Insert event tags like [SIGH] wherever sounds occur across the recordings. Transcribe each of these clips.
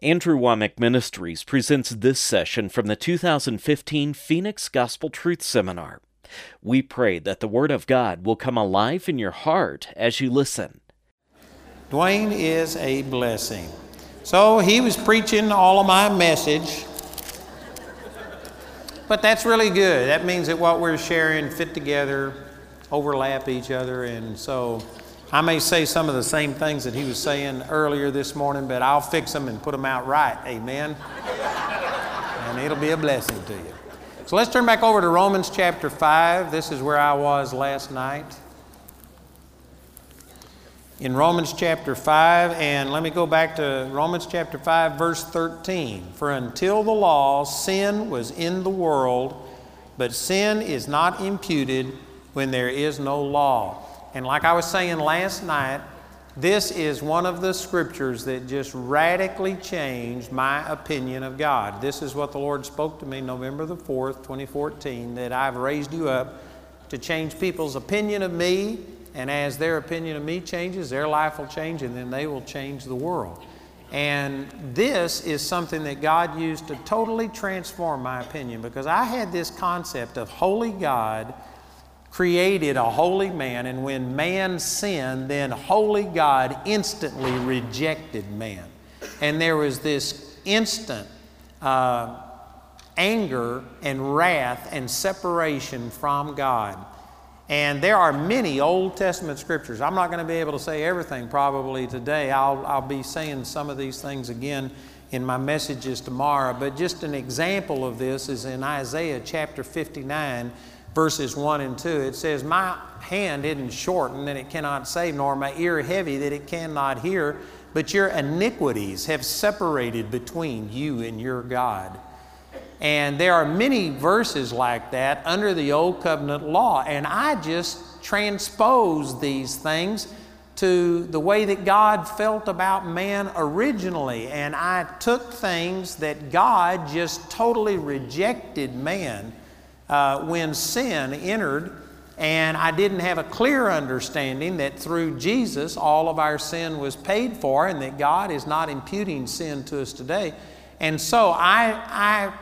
Andrew Wommack Ministries presents this session from the 2015 Phoenix Gospel Truth Seminar. We pray that the Word of God will come alive in your heart as you listen. Duane is a blessing. So he was preaching all of my message. But that's really good. That means that what we're sharing fit together, overlap each other, and so I may say some of the same things that he was saying earlier this morning, but I'll fix them and put them out right. Amen. and it'll be a blessing to you. So let's turn back over to Romans chapter 5. This is where I was last night. In Romans chapter 5, and let me go back to Romans chapter 5, verse 13. For until the law, sin was in the world, but sin is not imputed when there is no law. And like I was saying last night, this is one of the scriptures that just radically changed my opinion of God. This is what the Lord spoke to me November the 4th, 2014, that I've raised you up to change people's opinion of me. And as their opinion of me changes, their life will change, and then they will change the world. And this is something that God used to totally transform my opinion because I had this concept of holy God created a holy man, and when man sinned, then holy God instantly rejected man. And there was this instant uh, anger and wrath and separation from God. And there are many Old Testament scriptures. I'm not going to be able to say everything probably today. I'll, I'll be saying some of these things again in my messages tomorrow. But just an example of this is in Isaiah chapter 59 verses 1 and 2. It says, My hand isn't shortened that it cannot save, nor my ear heavy that it cannot hear, but your iniquities have separated between you and your God. And there are many verses like that under the Old Covenant law. And I just transpose these things to the way that God felt about man originally. And I took things that God just totally rejected man uh, when sin entered, and I didn't have a clear understanding that through Jesus all of our sin was paid for and that God is not imputing sin to us today. And so I, I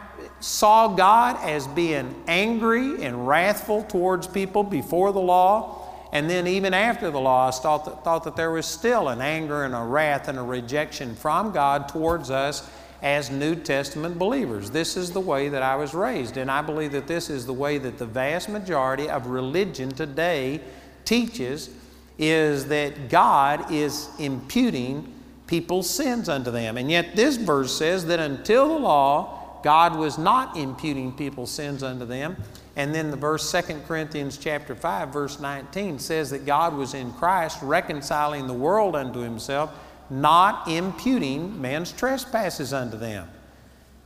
saw God as being angry and wrathful towards people before the law. And then, even after the law, I thought that, thought that there was still an anger and a wrath and a rejection from God towards us as New Testament believers. This is the way that I was raised, and I believe that this is the way that the vast majority of religion today teaches is that God is imputing people's sins unto them. And yet this verse says that until the law, God was not imputing people's sins unto them. And then the verse 2 Corinthians chapter 5 verse 19 says that God was in Christ reconciling the world unto himself not imputing man's trespasses unto them.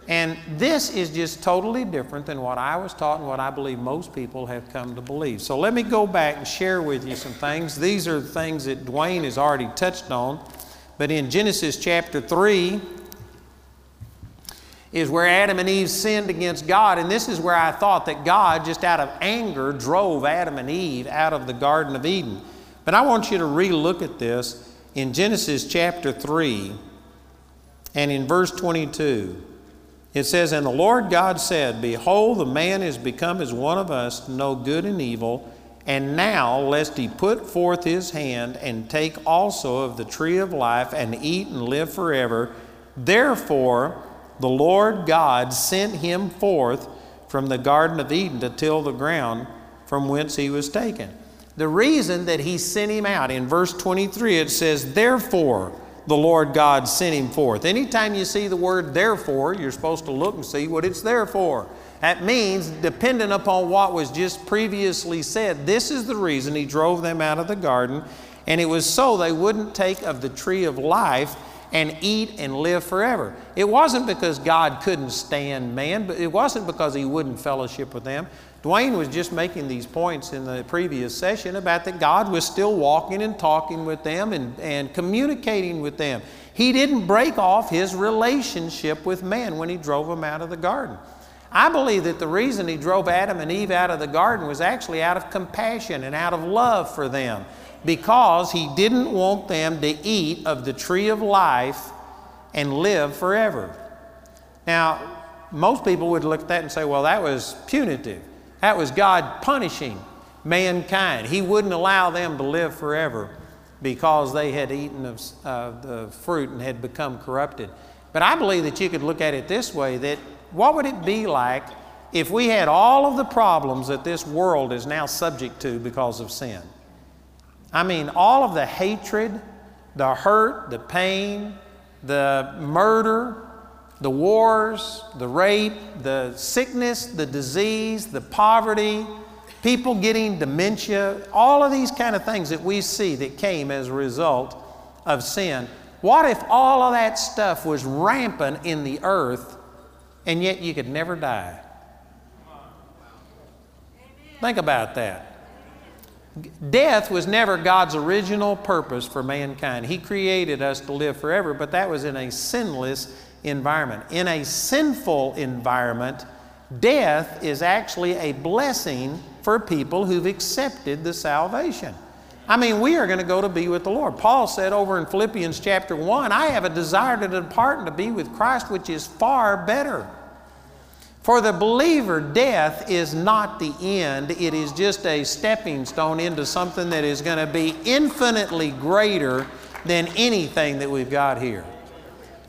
And this is just totally different than what I was taught and what I believe most people have come to believe. So let me go back and share with you some things. These are things that Duane has already touched on. But in Genesis chapter 3 is where Adam and Eve sinned against God. And this is where I thought that God, just out of anger, drove Adam and Eve out of the Garden of Eden. But I want you to re look at this in Genesis chapter 3 and in verse 22, it says, And the Lord God said, Behold, the man is become as one of us, to know good and evil. And now, lest he put forth his hand and take also of the tree of life and eat and live forever. Therefore, the Lord God sent him forth from the Garden of Eden to till the ground from whence he was taken the reason that he sent him out. In verse 23, it says, Therefore, the Lord God sent him forth. Anytime you see the word therefore, you're supposed to look and see what it's there for. That means, dependent upon what was just previously said, this is the reason he drove them out of the garden. And it was so they wouldn't take of the tree of life and eat and live forever. It wasn't because God couldn't stand man, but it wasn't because he wouldn't fellowship with them. Duane was just making these points in the previous session about that God was still walking and talking with them and, and communicating with them. He didn't break off his relationship with man when he drove them out of the garden. I believe that the reason he drove Adam and Eve out of the garden was actually out of compassion and out of love for them because he didn't want them to eat of the tree of life and live forever. Now, most people would look at that and say, well, that was punitive. That was God punishing mankind. He wouldn't allow them to live forever because they had eaten of uh, the fruit and had become corrupted. But I believe that you could look at it this way that what would it be like if we had all of the problems that this world is now subject to because of sin? I mean, all of the hatred, the hurt, the pain, the murder, the wars, the rape, the sickness, the disease, the poverty, people getting dementia, all of these kind of things that we see that came as a result of sin. What if all of that stuff was rampant in the earth and yet you could never die? Think about that. Death was never God's original purpose for mankind. He created us to live forever, but that was in a sinless environment. In a sinful environment, death is actually a blessing for people who've accepted the salvation. I mean, we are going to go to be with the Lord. Paul said over in Philippians chapter 1, I have a desire to depart and to be with Christ, which is far better. For the believer, death is not the end, it is just a stepping stone into something that is going to be infinitely greater than anything that we've got here.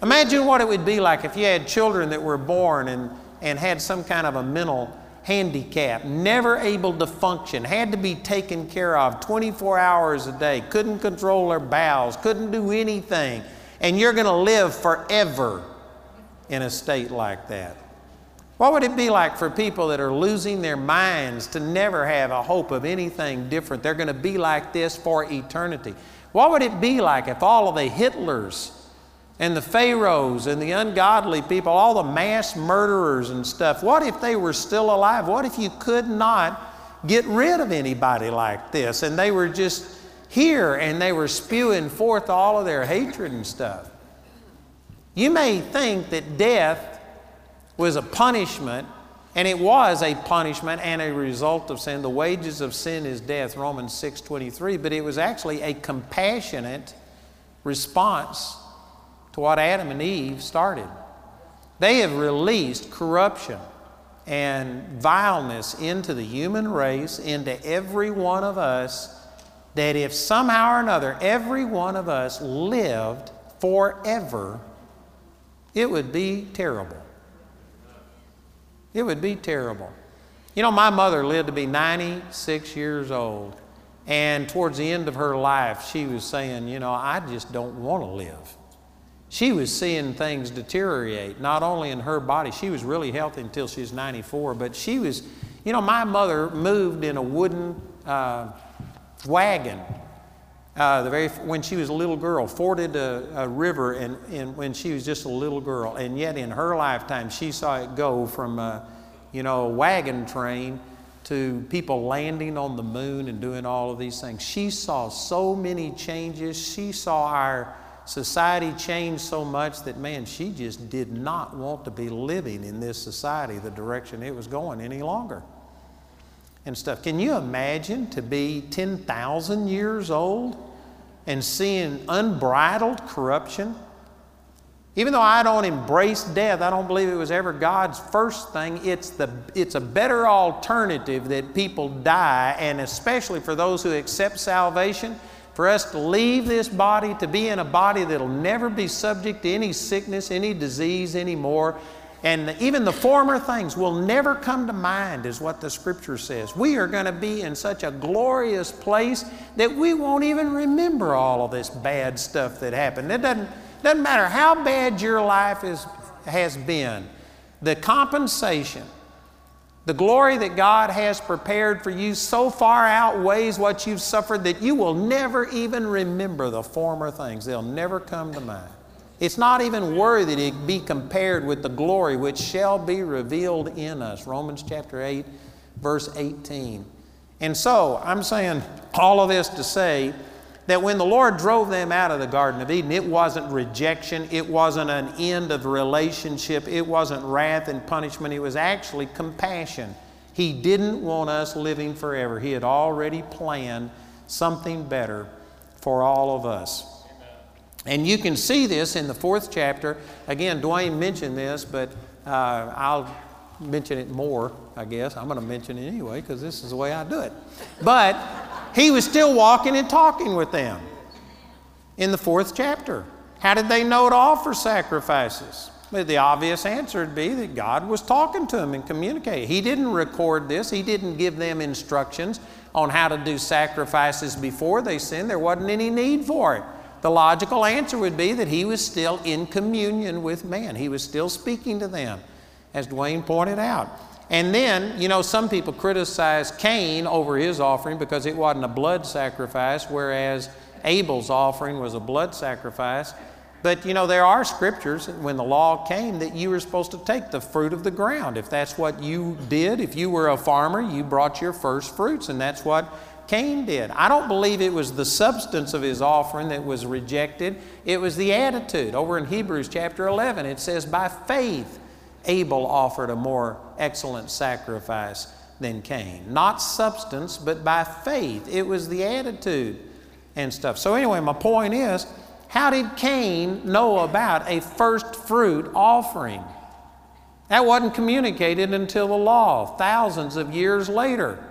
Imagine what it would be like if you had children that were born and, and had some kind of a mental handicap, never able to function, had to be taken care of 24 hours a day, couldn't control their bowels, couldn't do anything, and you're going to live forever in a state like that. What would it be like for people that are losing their minds to never have a hope of anything different? They're going to be like this for eternity. What would it be like if all of the Hitlers, and the Pharaohs and the ungodly people, all the mass murderers and stuff, what if they were still alive? What if you could not get rid of anybody like this and they were just here and they were spewing forth all of their hatred and stuff? You may think that death was a punishment, and it was a punishment and a result of sin. The wages of sin is death, Romans 6:23, but it was actually a compassionate response to what Adam and Eve started. They have released corruption and vileness into the human race, into every one of us, that if somehow or another every one of us lived forever, it would be terrible. It would be terrible. You know, my mother lived to be 96 years old, and towards the end of her life, she was saying, You know, I just don't want to live she was seeing things deteriorate, not only in her body, she was really healthy until she was 94, but she was, you know, my mother moved in a wooden uh, wagon uh, the very, when she was a little girl, forded a, a river and, and when she was just a little girl. And yet in her lifetime, she saw it go from, a, you know, a wagon train to people landing on the moon and doing all of these things. She saw so many changes. She saw our society changed so much that, man, she just did not want to be living in this society the direction it was going any longer and stuff. Can you imagine to be 10,000 years old and seeing unbridled corruption? Even though I don't embrace death, I don't believe it was ever God's first thing. It's, the, it's a better alternative that people die, and especially for those who accept salvation, for us to leave this body, to be in a body that'll never be subject to any sickness, any disease anymore. And even the former things will never come to mind, is what the scripture says. We are going to be in such a glorious place that we won't even remember all of this bad stuff that happened. It doesn't, doesn't matter how bad your life is, has been, the compensation the glory that God has prepared for you so far outweighs what you've suffered that you will never even remember the former things. They'll never come to mind. It's not even worthy to be compared with the glory which shall be revealed in us. Romans chapter 8, verse 18. And so, I'm saying all of this to say that when the Lord drove them out of the Garden of Eden, it wasn't rejection, it wasn't an end of relationship, it wasn't wrath and punishment, it was actually compassion. He didn't want us living forever. He had already planned something better for all of us. And you can see this in the fourth chapter. Again, Duane mentioned this, but uh, I'll mention it more, I guess. I'm going to mention it anyway because this is the way I do it. But he was still walking and talking with them in the fourth chapter. How did they know to offer sacrifices? The obvious answer would be that God was talking to them and communicating. He didn't record this, He didn't give them instructions on how to do sacrifices before they sinned. There wasn't any need for it. The logical answer would be that he was still in communion with man. He was still speaking to them, as Duane pointed out. And then, you know, some people criticize Cain over his offering because it wasn't a blood sacrifice, whereas Abel's offering was a blood sacrifice. But, you know, there are scriptures when the law came that you were supposed to take the fruit of the ground. If that's what you did, if you were a farmer, you brought your first fruits, and that's what Cain did. I don't believe it was the substance of his offering that was rejected, it was the attitude. Over in Hebrews chapter 11, it says, By faith, Abel offered a more excellent sacrifice than Cain. Not substance, but by faith. It was the attitude and stuff. So, anyway, my point is how did Cain know about a first fruit offering? That wasn't communicated until the law, thousands of years later.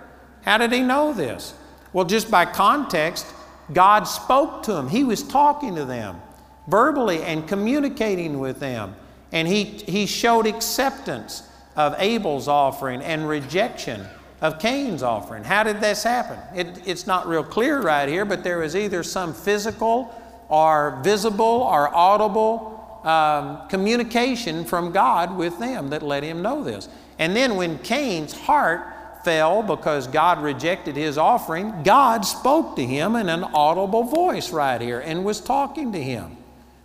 How did he know this? Well, just by context, God spoke to him. He was talking to them verbally and communicating with them. And he, he showed acceptance of Abel's offering and rejection of Cain's offering. How did this happen? It, it's not real clear right here, but there was either some physical or visible or audible um, communication from God with them that let him know this. And then when Cain's heart fell because God rejected his offering, God spoke to him in an audible voice right here and was talking to him.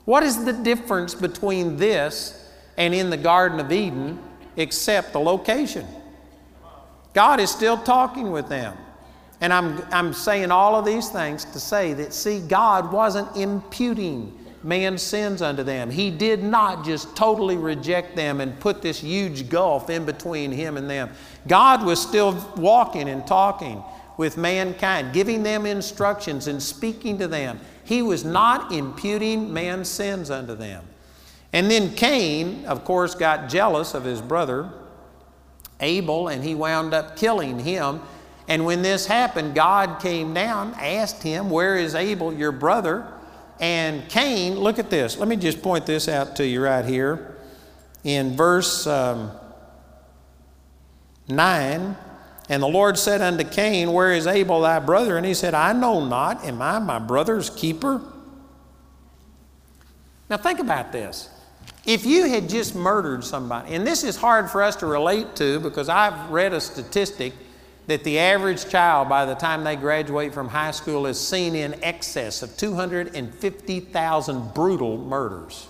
What is the difference between this and in the Garden of Eden except the location? God is still talking with them. And I'm, I'm saying all of these things to say that, see, God wasn't imputing man's sins unto them. He did not just totally reject them and put this huge gulf in between him and them. God was still walking and talking with mankind, giving them instructions and speaking to them. He was not imputing man's sins unto them. And then Cain, of course, got jealous of his brother Abel, and he wound up killing him. And when this happened, God came down, asked him, Where is Abel, your brother? And Cain, look at this. Let me just point this out to you right here. In verse um, 9, and the Lord said unto Cain, Where is Abel thy brother? And he said, I know not. Am I my brother's keeper? Now think about this. If you had just murdered somebody, and this is hard for us to relate to because I've read a statistic that the average child, by the time they graduate from high school, is seen in excess of 250,000 brutal murders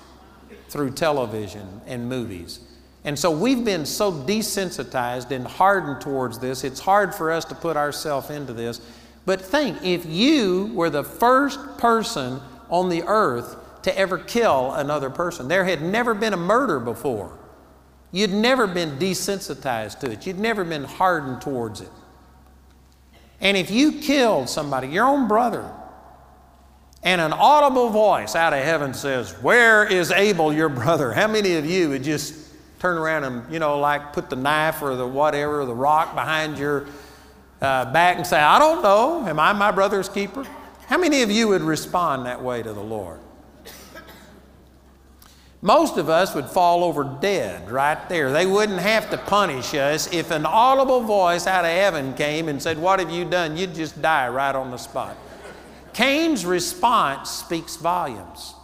through television and movies. And so we've been so desensitized and hardened towards this, it's hard for us to put ourselves into this. But think if you were the first person on the earth to ever kill another person, there had never been a murder before. You'd never been desensitized to it, you'd never been hardened towards it. And if you killed somebody, your own brother, and an audible voice out of heaven says, Where is Abel, your brother? How many of you would just turn around and, you know, like put the knife or the whatever, the rock behind your uh, back and say, I don't know, am I my brother's keeper? How many of you would respond that way to the Lord? Most of us would fall over dead right there. They wouldn't have to punish us. If an audible voice out of heaven came and said, What have you done? You'd just die right on the spot. Cain's response speaks volumes.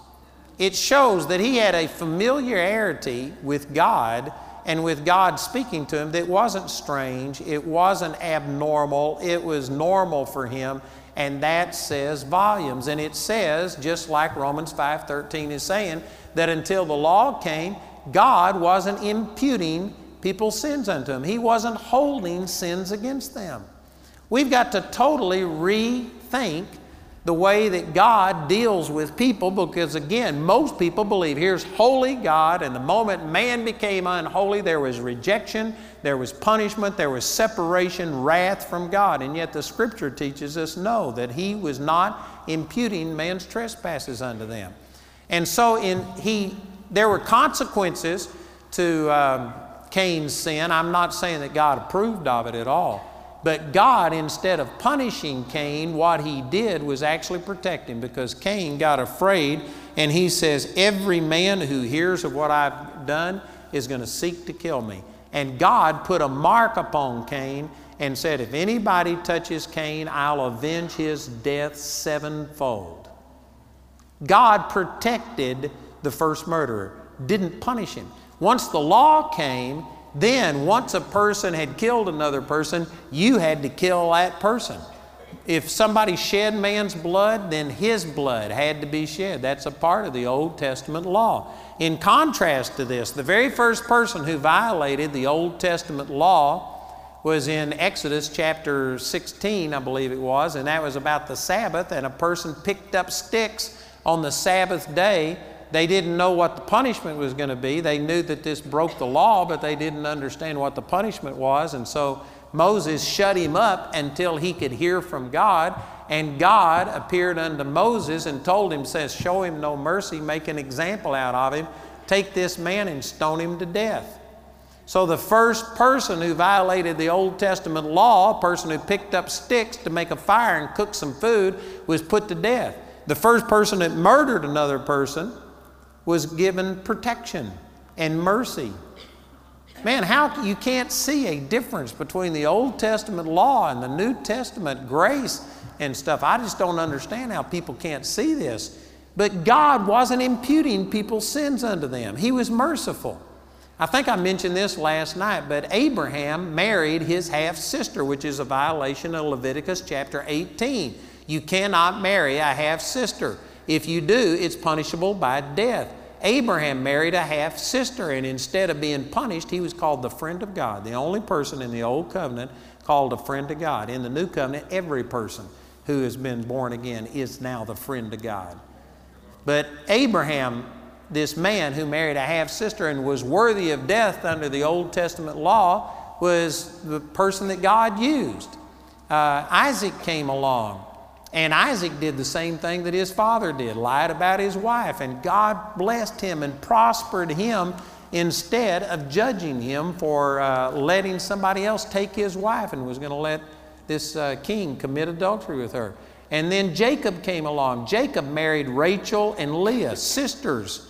It shows that he had a familiarity with God and with God speaking to him that wasn't strange, it wasn't abnormal, it was normal for him, and that says volumes. And it says, just like Romans 5:13 is saying, that until the law came, God wasn't imputing people's sins unto them. He wasn't holding sins against them. We've got to totally rethink the way that God deals with people because, again, most people believe here's holy God, and the moment man became unholy, there was rejection, there was punishment, there was separation, wrath from God. And yet the Scripture teaches us no, that He was not imputing man's trespasses unto them. And so in, he, there were consequences to um, Cain's sin. I'm not saying that God approved of it at all. But God, instead of punishing Cain, what he did was actually protect him because Cain got afraid and he says, Every man who hears of what I've done is going to seek to kill me. And God put a mark upon Cain and said, If anybody touches Cain, I'll avenge his death sevenfold. God protected the first murderer, didn't punish him. Once the law came, then once a person had killed another person, you had to kill that person. If somebody shed man's blood, then his blood had to be shed. That's a part of the Old Testament law. In contrast to this, the very first person who violated the Old Testament law was in Exodus chapter 16, I believe it was, and that was about the Sabbath, and a person picked up sticks on the Sabbath day they didn't know what the punishment was going to be. They knew that this broke the law, but they didn't understand what the punishment was. And so Moses shut him up until he could hear from God. And God appeared unto Moses and told him, says, Show him no mercy, make an example out of him, take this man and stone him to death. So the first person who violated the Old Testament law, a person who picked up sticks to make a fire and cook some food, was put to death. The first person that murdered another person was given protection and mercy. Man, how you can't see a difference between the Old Testament law and the New Testament grace and stuff. I just don't understand how people can't see this. But God wasn't imputing people's sins unto them. He was merciful. I think I mentioned this last night, but Abraham married his half sister, which is a violation of Leviticus chapter 18. You cannot marry a half sister. If you do, it's punishable by death. Abraham married a half sister, and instead of being punished, he was called the friend of God. The only person in the Old Covenant called a friend of God. In the New Covenant, every person who has been born again is now the friend of God. But Abraham, this man who married a half sister and was worthy of death under the Old Testament law, was the person that God used. Uh, Isaac came along and Isaac did the same thing that his father did, lied about his wife, and God blessed him and prospered him instead of judging him for uh, letting somebody else take his wife and was going to let this uh, king commit adultery with her. And then Jacob came along. Jacob married Rachel and Leah, sisters.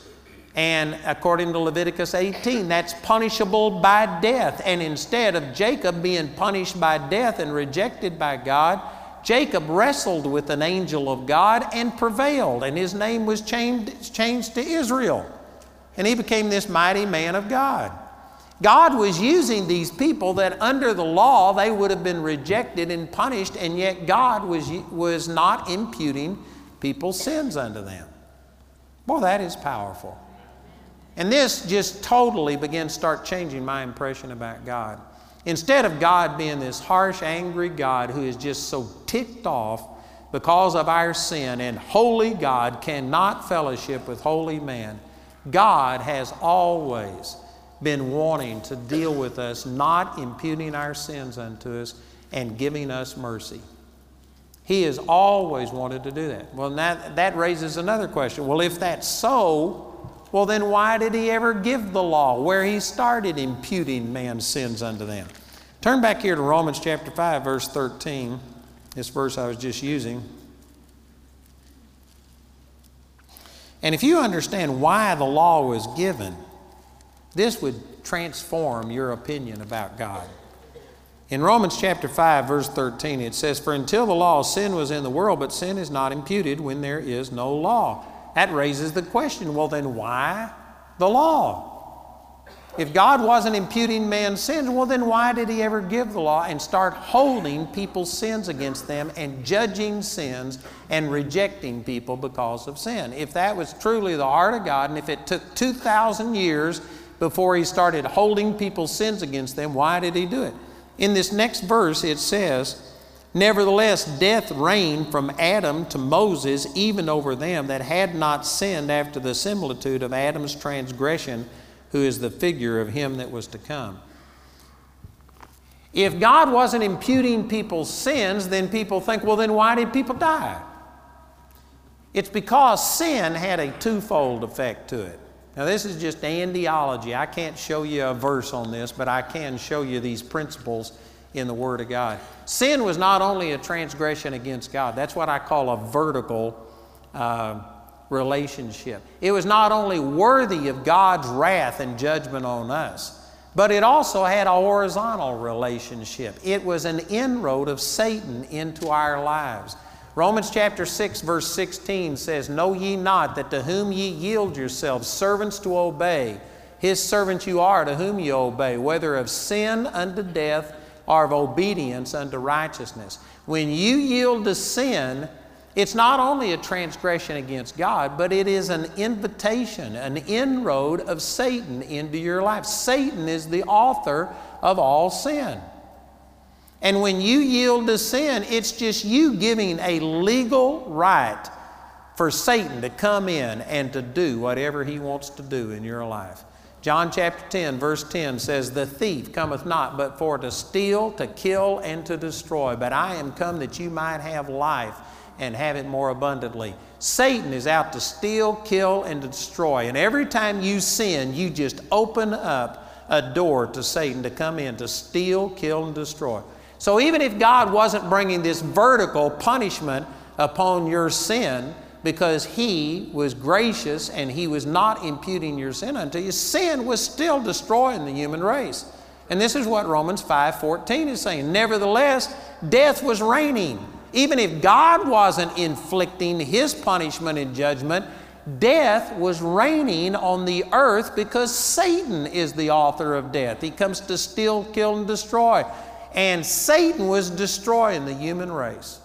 And according to Leviticus 18, that's punishable by death. And instead of Jacob being punished by death and rejected by God, Jacob wrestled with an angel of God and prevailed, and his name was changed, changed to Israel. And he became this mighty man of God. God was using these people that under the law they would have been rejected and punished, and yet God was, was not imputing people's sins unto them. Boy, that is powerful. And this just totally began to start changing my impression about God. Instead of God being this harsh, angry God who is just so ticked off because of our sin, and holy God cannot fellowship with holy man, God has always been wanting to deal with us, not imputing our sins unto us and giving us mercy. He has always wanted to do that. Well, that, that raises another question. Well, if that's so, well, then why did he ever give the law where he started imputing man's sins unto them? Turn back here to Romans chapter 5, verse 13, this verse I was just using. And if you understand why the law was given, this would transform your opinion about God. In Romans chapter 5, verse 13, it says, For until the law, sin was in the world, but sin is not imputed when there is no law. That raises the question well, then why the law? If God wasn't imputing man's sins, well, then why did He ever give the law and start holding people's sins against them and judging sins and rejecting people because of sin? If that was truly the heart of God, and if it took 2,000 years before He started holding people's sins against them, why did He do it? In this next verse, it says, Nevertheless, death reigned from Adam to Moses, even over them that had not sinned after the similitude of Adam's transgression, who is the figure of him that was to come. If God wasn't imputing people's sins, then people think, well, then why did people die? It's because sin had a twofold effect to it. Now, this is just andiology. I can't show you a verse on this, but I can show you these principles in the Word of God. Sin was not only a transgression against God, that's what I call a vertical uh, relationship. It was not only worthy of God's wrath and judgment on us, but it also had a horizontal relationship. It was an inroad of Satan into our lives. Romans chapter 6, verse 16 says, Know ye not that to whom ye yield yourselves servants to obey, his servants you are to whom ye obey, whether of sin unto death or of obedience unto righteousness. When you yield to sin, it's not only a transgression against God, but it is an invitation, an inroad of Satan into your life. Satan is the author of all sin. And when you yield to sin, it's just you giving a legal right for Satan to come in and to do whatever he wants to do in your life. John chapter 10, verse 10 says, The thief cometh not but for to steal, to kill, and to destroy. But I am come that you might have life and have it more abundantly. Satan is out to steal, kill, and destroy. And every time you sin, you just open up a door to Satan to come in to steal, kill, and destroy. So even if God wasn't bringing this vertical punishment upon your sin, because He was gracious and He was not imputing your sin unto you, sin was still destroying the human race. And this is what Romans 5:14 is saying. Nevertheless, death was reigning. Even if God wasn't inflicting His punishment and judgment, death was reigning on the earth because Satan is the author of death. He comes to steal, kill, and destroy. And Satan was destroying the human race.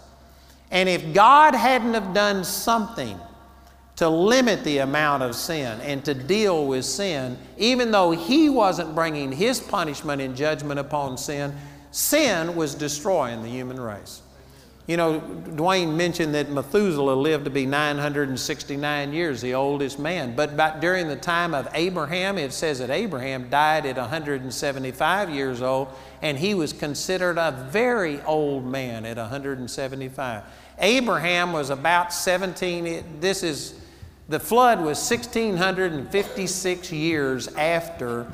And if God hadn't have done something to limit the amount of sin and to deal with sin, even though He wasn't bringing His punishment and judgment upon sin, sin was destroying the human race. You know, Duane mentioned that Methuselah lived to be 969 years, the oldest man. But about during the time of Abraham, it says that Abraham died at 175 years old, and he was considered a very old man at 175. Abraham was about 17, this is, the flood was 1656 years after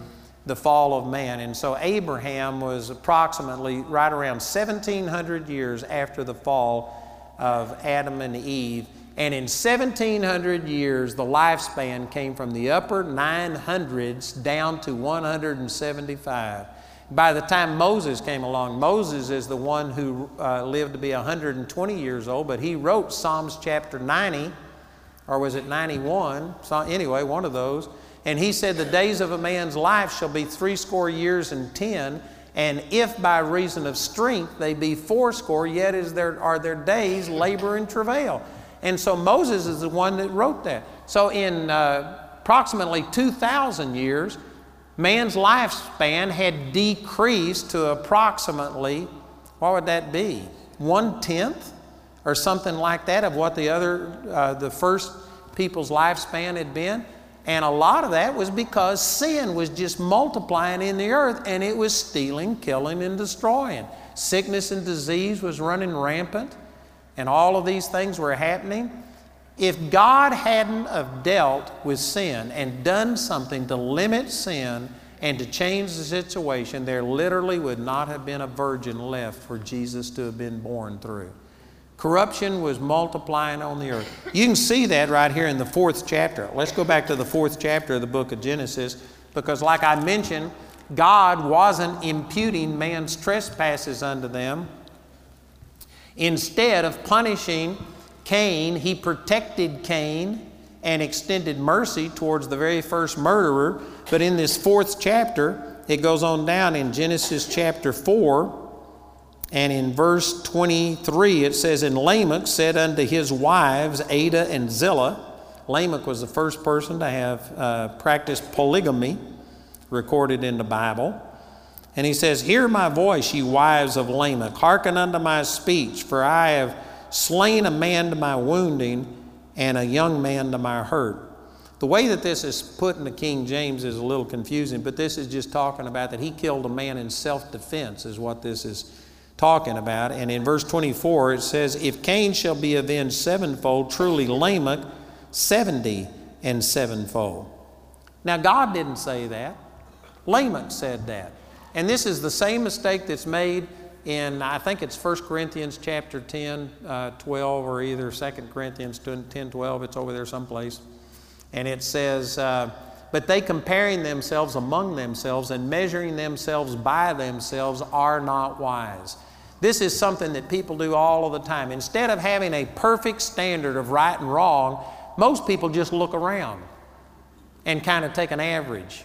the fall of man. And so Abraham was approximately right around 1700 years after the fall of Adam and Eve. And in 1700 years, the lifespan came from the upper 900s down to 175. By the time Moses came along, Moses is the one who uh, lived to be 120 years old, but he wrote Psalms chapter 90, or was it 91? So, anyway, one of those. And he said, The days of a man's life shall be threescore years and ten, and if by reason of strength they be fourscore, yet is there, are their days labor and travail. And so Moses is the one that wrote that. So in uh, approximately 2,000 years, man's lifespan had decreased to approximately, what would that be? One tenth or something like that of what the other, uh, the first people's lifespan had been. And a lot of that was because sin was just multiplying in the earth and it was stealing, killing, and destroying. Sickness and disease was running rampant, and all of these things were happening. If God hadn't have dealt with sin and done something to limit sin and to change the situation, there literally would not have been a virgin left for Jesus to have been born through. Corruption was multiplying on the earth. You can see that right here in the fourth chapter. Let's go back to the fourth chapter of the book of Genesis because, like I mentioned, God wasn't imputing man's trespasses unto them. Instead of punishing Cain, he protected Cain and extended mercy towards the very first murderer. But in this fourth chapter, it goes on down in Genesis chapter 4 and in verse 23, it says, And Lamech said unto his wives, Adah and Zillah, Lamech was the first person to have uh, practiced polygamy recorded in the Bible. And he says, Hear my voice, ye wives of Lamech, hearken unto my speech, for I have slain a man to my wounding, and a young man to my hurt. The way that this is put in the King James is a little confusing, but this is just talking about that he killed a man in self defense, is what this is talking about. And in verse 24, it says, If Cain shall be avenged sevenfold, truly Lamech seventy and sevenfold. Now, God didn't say that. Lamech said that. And this is the same mistake that's made in, I think it's 1 Corinthians chapter 10, uh, 12, or either 2 Corinthians 10, 12. It's over there someplace. And it says, uh, But they comparing themselves among themselves and measuring themselves by themselves are not wise. This is something that people do all of the time. Instead of having a perfect standard of right and wrong, most people just look around and kind of take an average.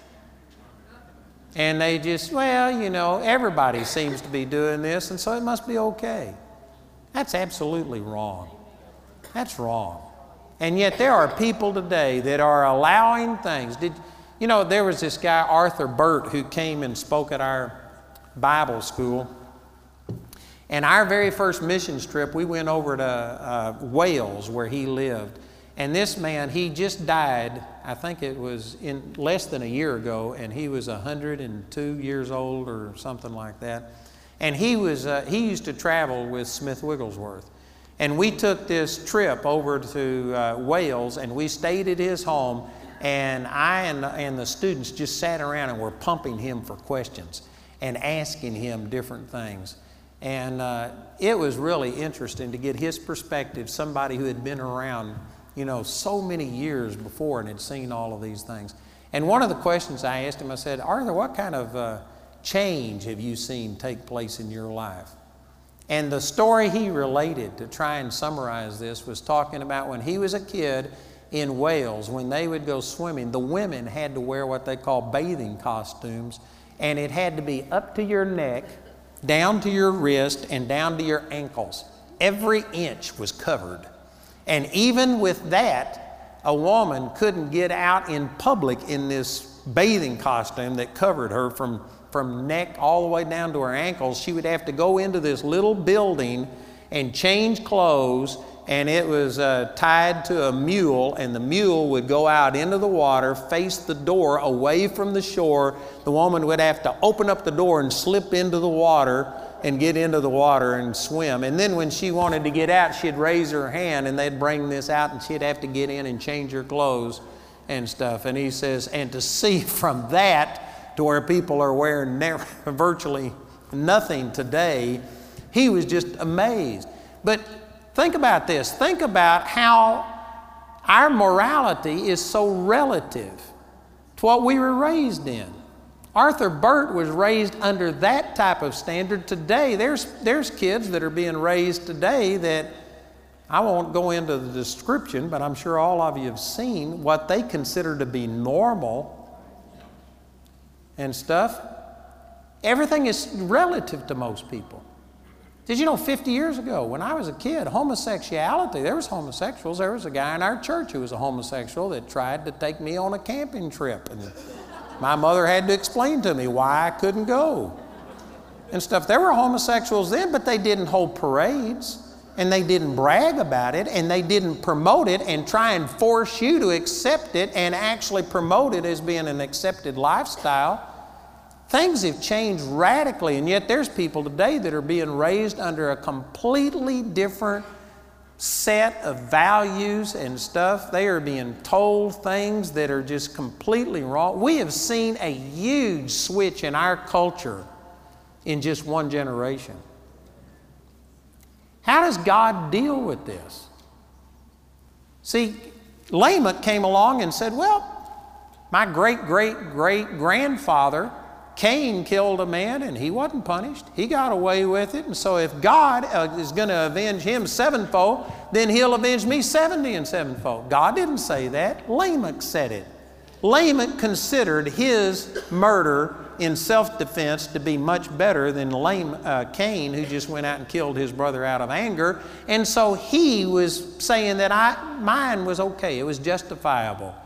And they just, well, you know, everybody seems to be doing this, and so it must be okay. That's absolutely wrong. That's wrong. And yet there are people today that are allowing things. Did you know there was this guy Arthur Burt who came and spoke at our Bible school and our very first missions trip, we went over to uh, Wales where he lived. And this man, he just died, I think it was in less than a year ago, and he was 102 years old or something like that. And he, was, uh, he used to travel with Smith Wigglesworth. And we took this trip over to uh, Wales and we stayed at his home. And I and, and the students just sat around and were pumping him for questions and asking him different things. And uh, it was really interesting to get his perspective, somebody who had been around, you know, so many years before and had seen all of these things. And one of the questions I asked him, I said, Arthur, what kind of uh, change have you seen take place in your life? And the story he related to try and summarize this was talking about when he was a kid in Wales, when they would go swimming, the women had to wear what they call bathing costumes, and it had to be up to your neck down to your wrist and down to your ankles. Every inch was covered. And even with that, a woman couldn't get out in public in this bathing costume that covered her from, from neck all the way down to her ankles. She would have to go into this little building and change clothes and it was uh, tied to a mule, and the mule would go out into the water, face the door away from the shore. The woman would have to open up the door and slip into the water and get into the water and swim. And then when she wanted to get out, she'd raise her hand and they'd bring this out, and she'd have to get in and change her clothes and stuff. And he says, and to see [LAUGHS] from that to where people are wearing [LAUGHS] virtually nothing today, he was just amazed. But Think about this. Think about how our morality is so relative to what we were raised in. Arthur Burt was raised under that type of standard. Today, there's, there's kids that are being raised today that I won't go into the description, but I'm sure all of you have seen what they consider to be normal and stuff. Everything is relative to most people. Did you know 50 years ago, when I was a kid, homosexuality, there was homosexuals. There was a guy in our church who was a homosexual that tried to take me on a camping trip. And my mother had to explain to me why I couldn't go and stuff. There were homosexuals then, but they didn't hold parades and they didn't brag about it and they didn't promote it and try and force you to accept it and actually promote it as being an accepted lifestyle. Things have changed radically, and yet there's people today that are being raised under a completely different set of values and stuff. They are being told things that are just completely wrong. We have seen a huge switch in our culture in just one generation. How does God deal with this? See, Lamech came along and said, Well, my great great great grandfather Cain killed a man and he wasn't punished. He got away with it. And so if God uh, is going to avenge him sevenfold, then he'll avenge me 70 and sevenfold. God didn't say that. Lamech said it. Lamech considered his murder in self defense to be much better than Lame, uh, Cain, who just went out and killed his brother out of anger. And so he was saying that I, mine was okay, it was justifiable.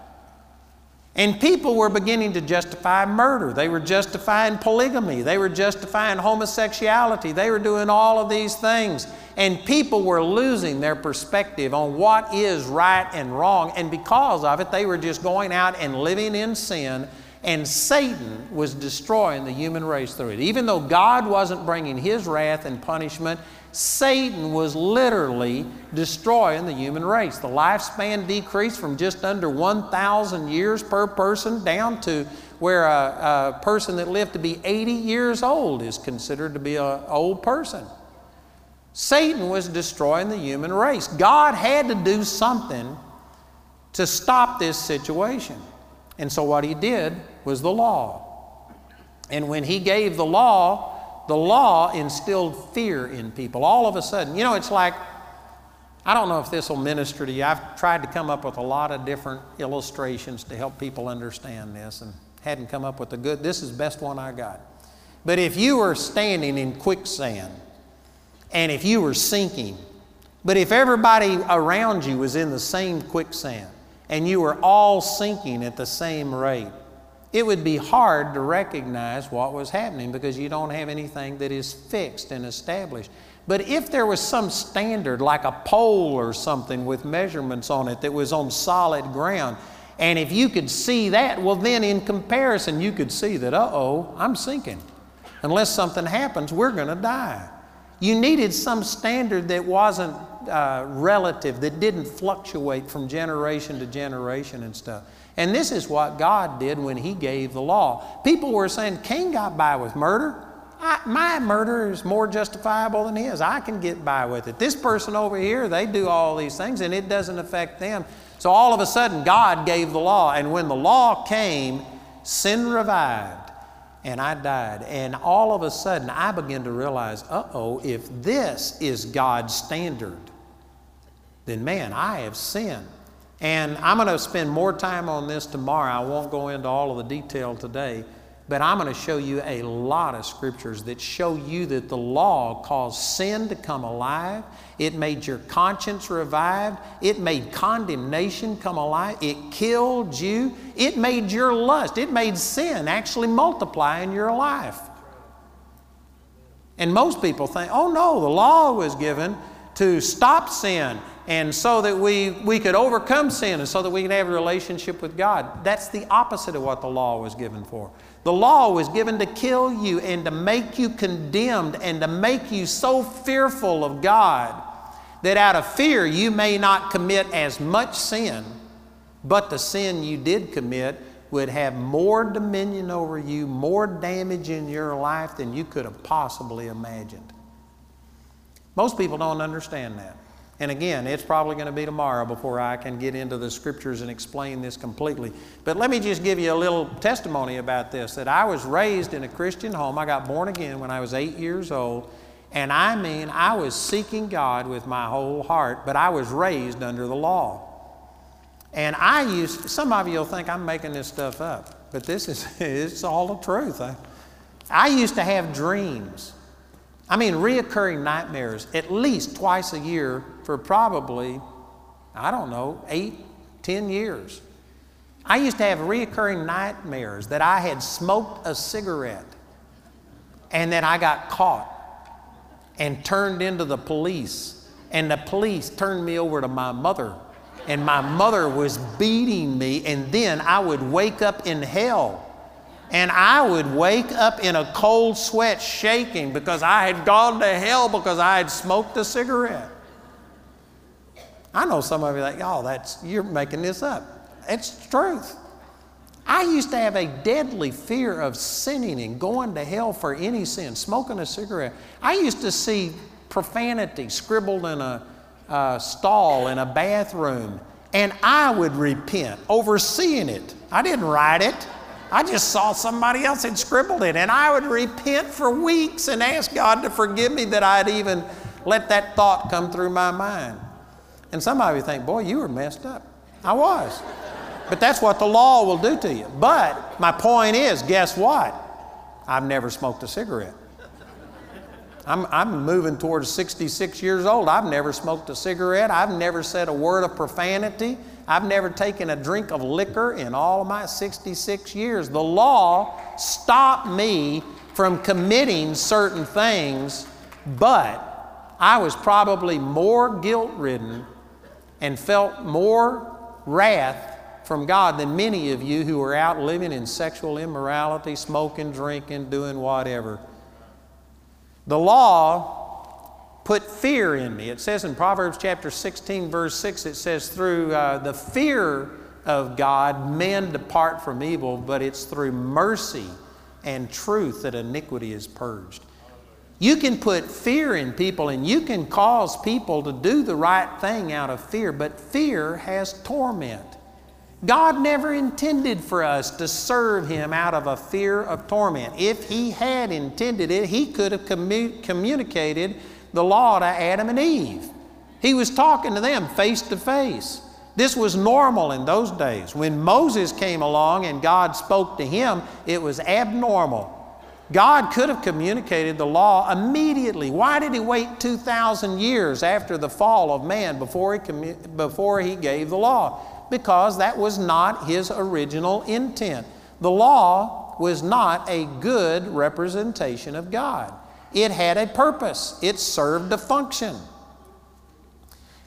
And people were beginning to justify murder. They were justifying polygamy. They were justifying homosexuality. They were doing all of these things. And people were losing their perspective on what is right and wrong. And because of it, they were just going out and living in sin And Satan was destroying the human race through it. Even though God wasn't bringing his wrath and punishment, Satan was literally destroying the human race. The lifespan decreased from just under 1,000 years per person down to where a, a, person that lived to be 80 years old is considered to be an old person. Satan was destroying the human race. God had to do something to stop this situation. And so what he did was the law. And when he gave the law, the law instilled fear in people. All of a sudden, you know, it's like, I don't know if this will minister to you. I've tried to come up with a lot of different illustrations to help people understand this and hadn't come up with a good, this is the best one I got. But if you were standing in quicksand and if you were sinking, but if everybody around you was in the same quicksand and you were all sinking at the same rate, it would be hard to recognize what was happening because you don't have anything that is fixed and established. But if there was some standard, like a pole or something with measurements on it that was on solid ground, and if you could see that, well, then in comparison, you could see that, uh oh, I'm sinking. Unless something happens, we're going to die. You needed some standard that wasn't uh, relative, that didn't fluctuate from generation to generation and stuff. And this is what God did when He gave the law. People were saying, Cain got by with murder. I, my murder is more justifiable than his. I can get by with it. This person over here, they do all these things and it doesn't affect them. So all of a sudden, God gave the law. And when the law came, sin revived and I died. And all of a sudden, I began to realize uh oh, if this is God's standard, then man, I have sinned. And I'm going to spend more time on this tomorrow. I won't go into all of the detail today. But I'm going to show you a lot of scriptures that show you that the law caused sin to come alive. It made your conscience revived. It made condemnation come alive. It killed you. It made your lust. It made sin actually multiply in your life. And most people think, oh no, the law was given to stop sin and so that we, we could overcome sin and so that we could have a relationship with God. That's the opposite of what the law was given for. The law was given to kill you and to make you condemned and to make you so fearful of God that out of fear you may not commit as much sin, but the sin you did commit would have more dominion over you, more damage in your life than you could have possibly imagined. Most people don't understand that. And again, it's probably going to be tomorrow before I can get into the scriptures and explain this completely. But let me just give you a little testimony about this that I was raised in a Christian home. I got born again when I was eight years old. And I mean, I was seeking God with my whole heart, but I was raised under the law. And I used, some of you will think I'm making this stuff up, but this is, [LAUGHS] it's all the truth. I, I used to have dreams I mean, reoccurring nightmares at least twice a year for probably, I don't know, eight, ten years. I used to have reoccurring nightmares that I had smoked a cigarette and that I got caught and turned into the police. And the police turned me over to my mother. And my mother was beating me. And then I would wake up in hell and I would wake up in a cold sweat shaking because I had gone to hell because I had smoked a cigarette. I know some of you like, oh, that's you're making this up. It's truth. I used to have a deadly fear of sinning and going to hell for any sin, smoking a cigarette. I used to see profanity scribbled in a, a stall in a bathroom, and I would repent over seeing it. I didn't write it. I just saw somebody else had scribbled it, and I would repent for weeks and ask God to forgive me that I'd even let that thought come through my mind. And some of you think, boy, you were messed up. I was. But that's what the law will do to you. But my point is, guess what? I've never smoked a cigarette. I'm, I'm moving towards 66 years old. I've never smoked a cigarette. I've never said a word of profanity. I've never taken a drink of liquor in all of my 66 years. The law stopped me from committing certain things, but I was probably more guilt ridden and felt more wrath from God than many of you who are out living in sexual immorality, smoking, drinking, doing whatever. The law put fear in me. It says in Proverbs chapter 16, verse 6, it says, Through uh, the fear of God, men depart from evil, but it's through mercy and truth that iniquity is purged. You can put fear in people and you can cause people to do the right thing out of fear, but fear has torment. God never intended for us to serve Him out of a fear of torment. If He had intended it, He could have commu- communicated the law to Adam and Eve. He was talking to them face to face. This was normal in those days. When Moses came along and God spoke to him, it was abnormal. God could have communicated the law immediately. Why did He wait 2,000 years after the fall of man before he, commu- before he gave the law? Because that was not His original intent. The law was not a good representation of God, it had a purpose, it served a function.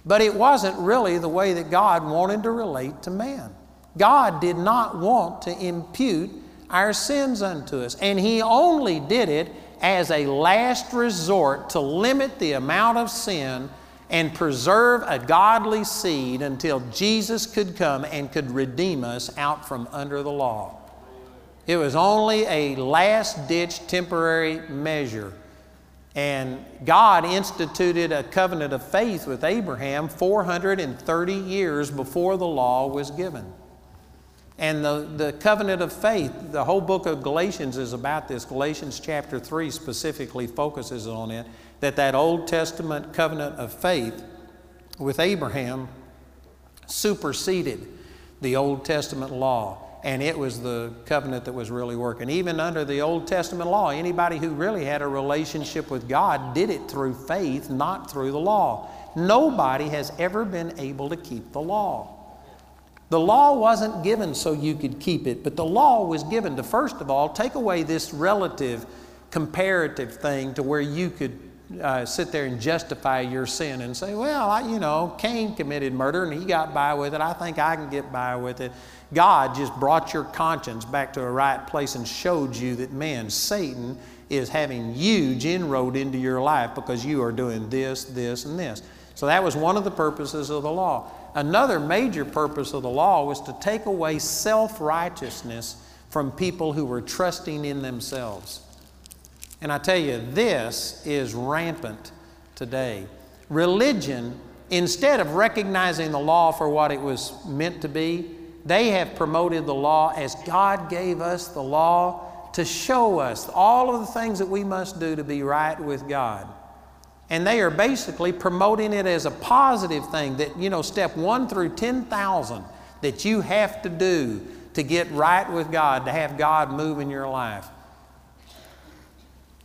But it wasn't really the way that God wanted to relate to man. God did not want to impute our sins unto us. And He only did it as a last resort to limit the amount of sin and preserve a godly seed until Jesus could come and could redeem us out from under the law. It was only a last ditch temporary measure. And God instituted a covenant of faith with Abraham 430 years before the law was given. And the, the covenant of faith, the whole book of Galatians is about this. Galatians chapter 3 specifically focuses on it, that that Old Testament covenant of faith with Abraham superseded the Old Testament law. And it was the covenant that was really working. Even under the Old Testament law, anybody who really had a relationship with God did it through faith, not through the law. Nobody has ever been able to keep the law. The law wasn't given so you could keep it, but the law was given to, first of all, take away this relative, comparative thing to where you could uh, sit there and justify your sin and say, well, I, you know, Cain committed murder and he got by with it. I think I can get by with it. God just brought your conscience back to a right place and showed you that, man, Satan is having huge inroad into your life because you are doing this, this, and this. So that was one of the purposes of the law. Another major purpose of the law was to take away self righteousness from people who were trusting in themselves. And I tell you, this is rampant today. Religion, instead of recognizing the law for what it was meant to be, they have promoted the law as God gave us the law to show us all of the things that we must do to be right with God. And they are basically promoting it as a positive thing that, you know, step one through 10,000 that you have to do to get right with God, to have God move in your life.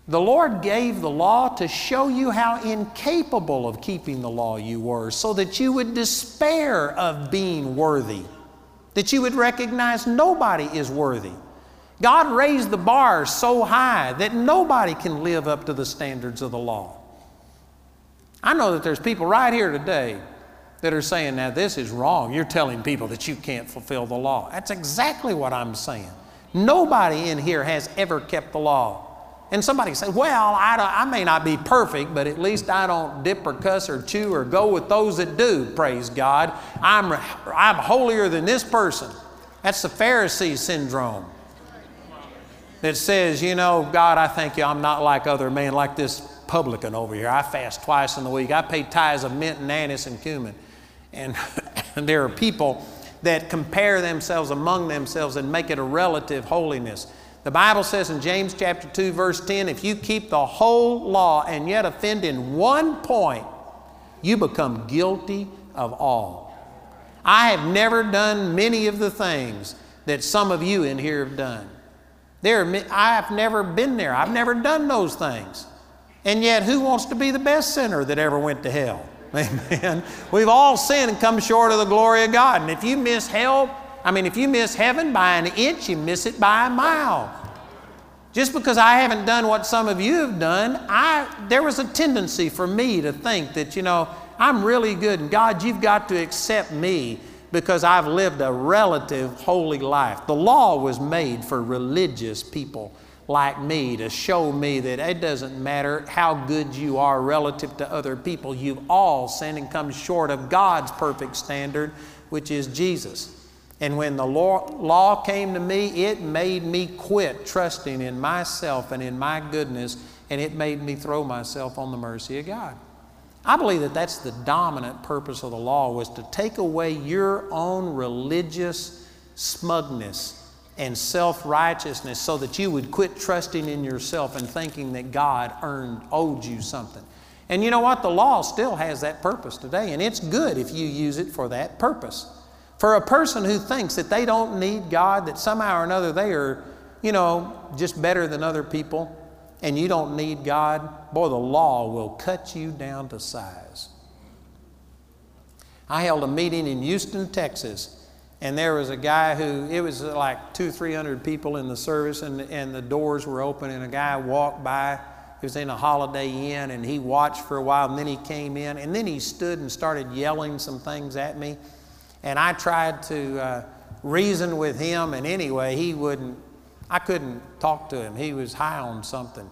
The Lord gave the law to show you how incapable of keeping the law you were, so that you would despair of being worthy, that you would recognize nobody is worthy. God raised the bar so high that nobody can live up to the standards of the law. I know that there's people right here today that are saying, now this is wrong. You're telling people that you can't fulfill the law. That's exactly what I'm saying. Nobody in here has ever kept the law. And somebody says, well, I, I, may not be perfect, but at least I don't dip or cuss or chew or go with those that do, praise God. I'm, I'm holier than this person. That's the Pharisee syndrome that says, you know, God, I thank you, I'm not like other men, like this publican over here. I fast twice in the week. I pay tithes of mint and anise and cumin. And, and [LAUGHS] there are people that compare themselves among themselves and make it a relative holiness. The Bible says in James chapter 2 verse 10, if you keep the whole law and yet offend in one point, you become guilty of all. I have never done many of the things that some of you in here have done. There, I have never been there. I've never done those things. And yet, who wants to be the best sinner that ever went to hell? [LAUGHS] Amen. We've all sinned and come short of the glory of God. And if you miss hell, I mean, if you miss heaven by an inch, you miss it by a mile. Just because I haven't done what some of you have done, I, there was a tendency for me to think that, you know, I'm really good and God, you've got to accept me because I've lived a relative holy life. The law was made for religious people like me to show me that it doesn't matter how good you are relative to other people, you've all sinned and come short of God's perfect standard, which is Jesus. And when the law, law came to me, it made me quit trusting in myself and in my goodness, and it made me throw myself on the mercy of God. I believe that that's the dominant purpose of the law was to take away your own religious smugness and self righteousness so that you would quit trusting in yourself and thinking that God earned, owed you something. And you know what? The law still has that purpose today, and it's good if you use it for that purpose. For a person who thinks that they don't need God, that somehow or another they are, you know, just better than other people, and you don't need God, boy, the law will cut you down to size. I held a meeting in Houston, Texas and there was a guy who it was like two three hundred people in the service and, and the doors were open and a guy walked by he was in a holiday inn and he watched for a while and then he came in and then he stood and started yelling some things at me and i tried to uh, reason with him and anyway he wouldn't i couldn't talk to him he was high on something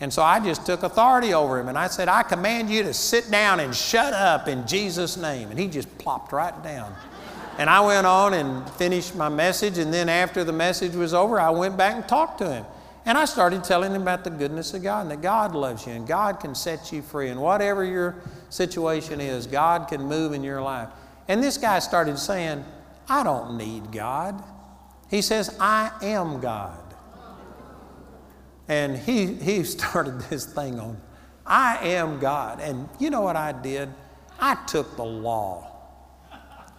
and so i just took authority over him and i said i command you to sit down and shut up in jesus name and he just plopped right down and I went on and finished my message. And then after the message was over, I went back and talked to him. And I started telling him about the goodness of God and that God loves you and God can set you free. And whatever your situation is, God can move in your life. And this guy started saying, I don't need God. He says, I am God. And he, he started [LAUGHS] this thing on, I am God. And you know what I did? I took the law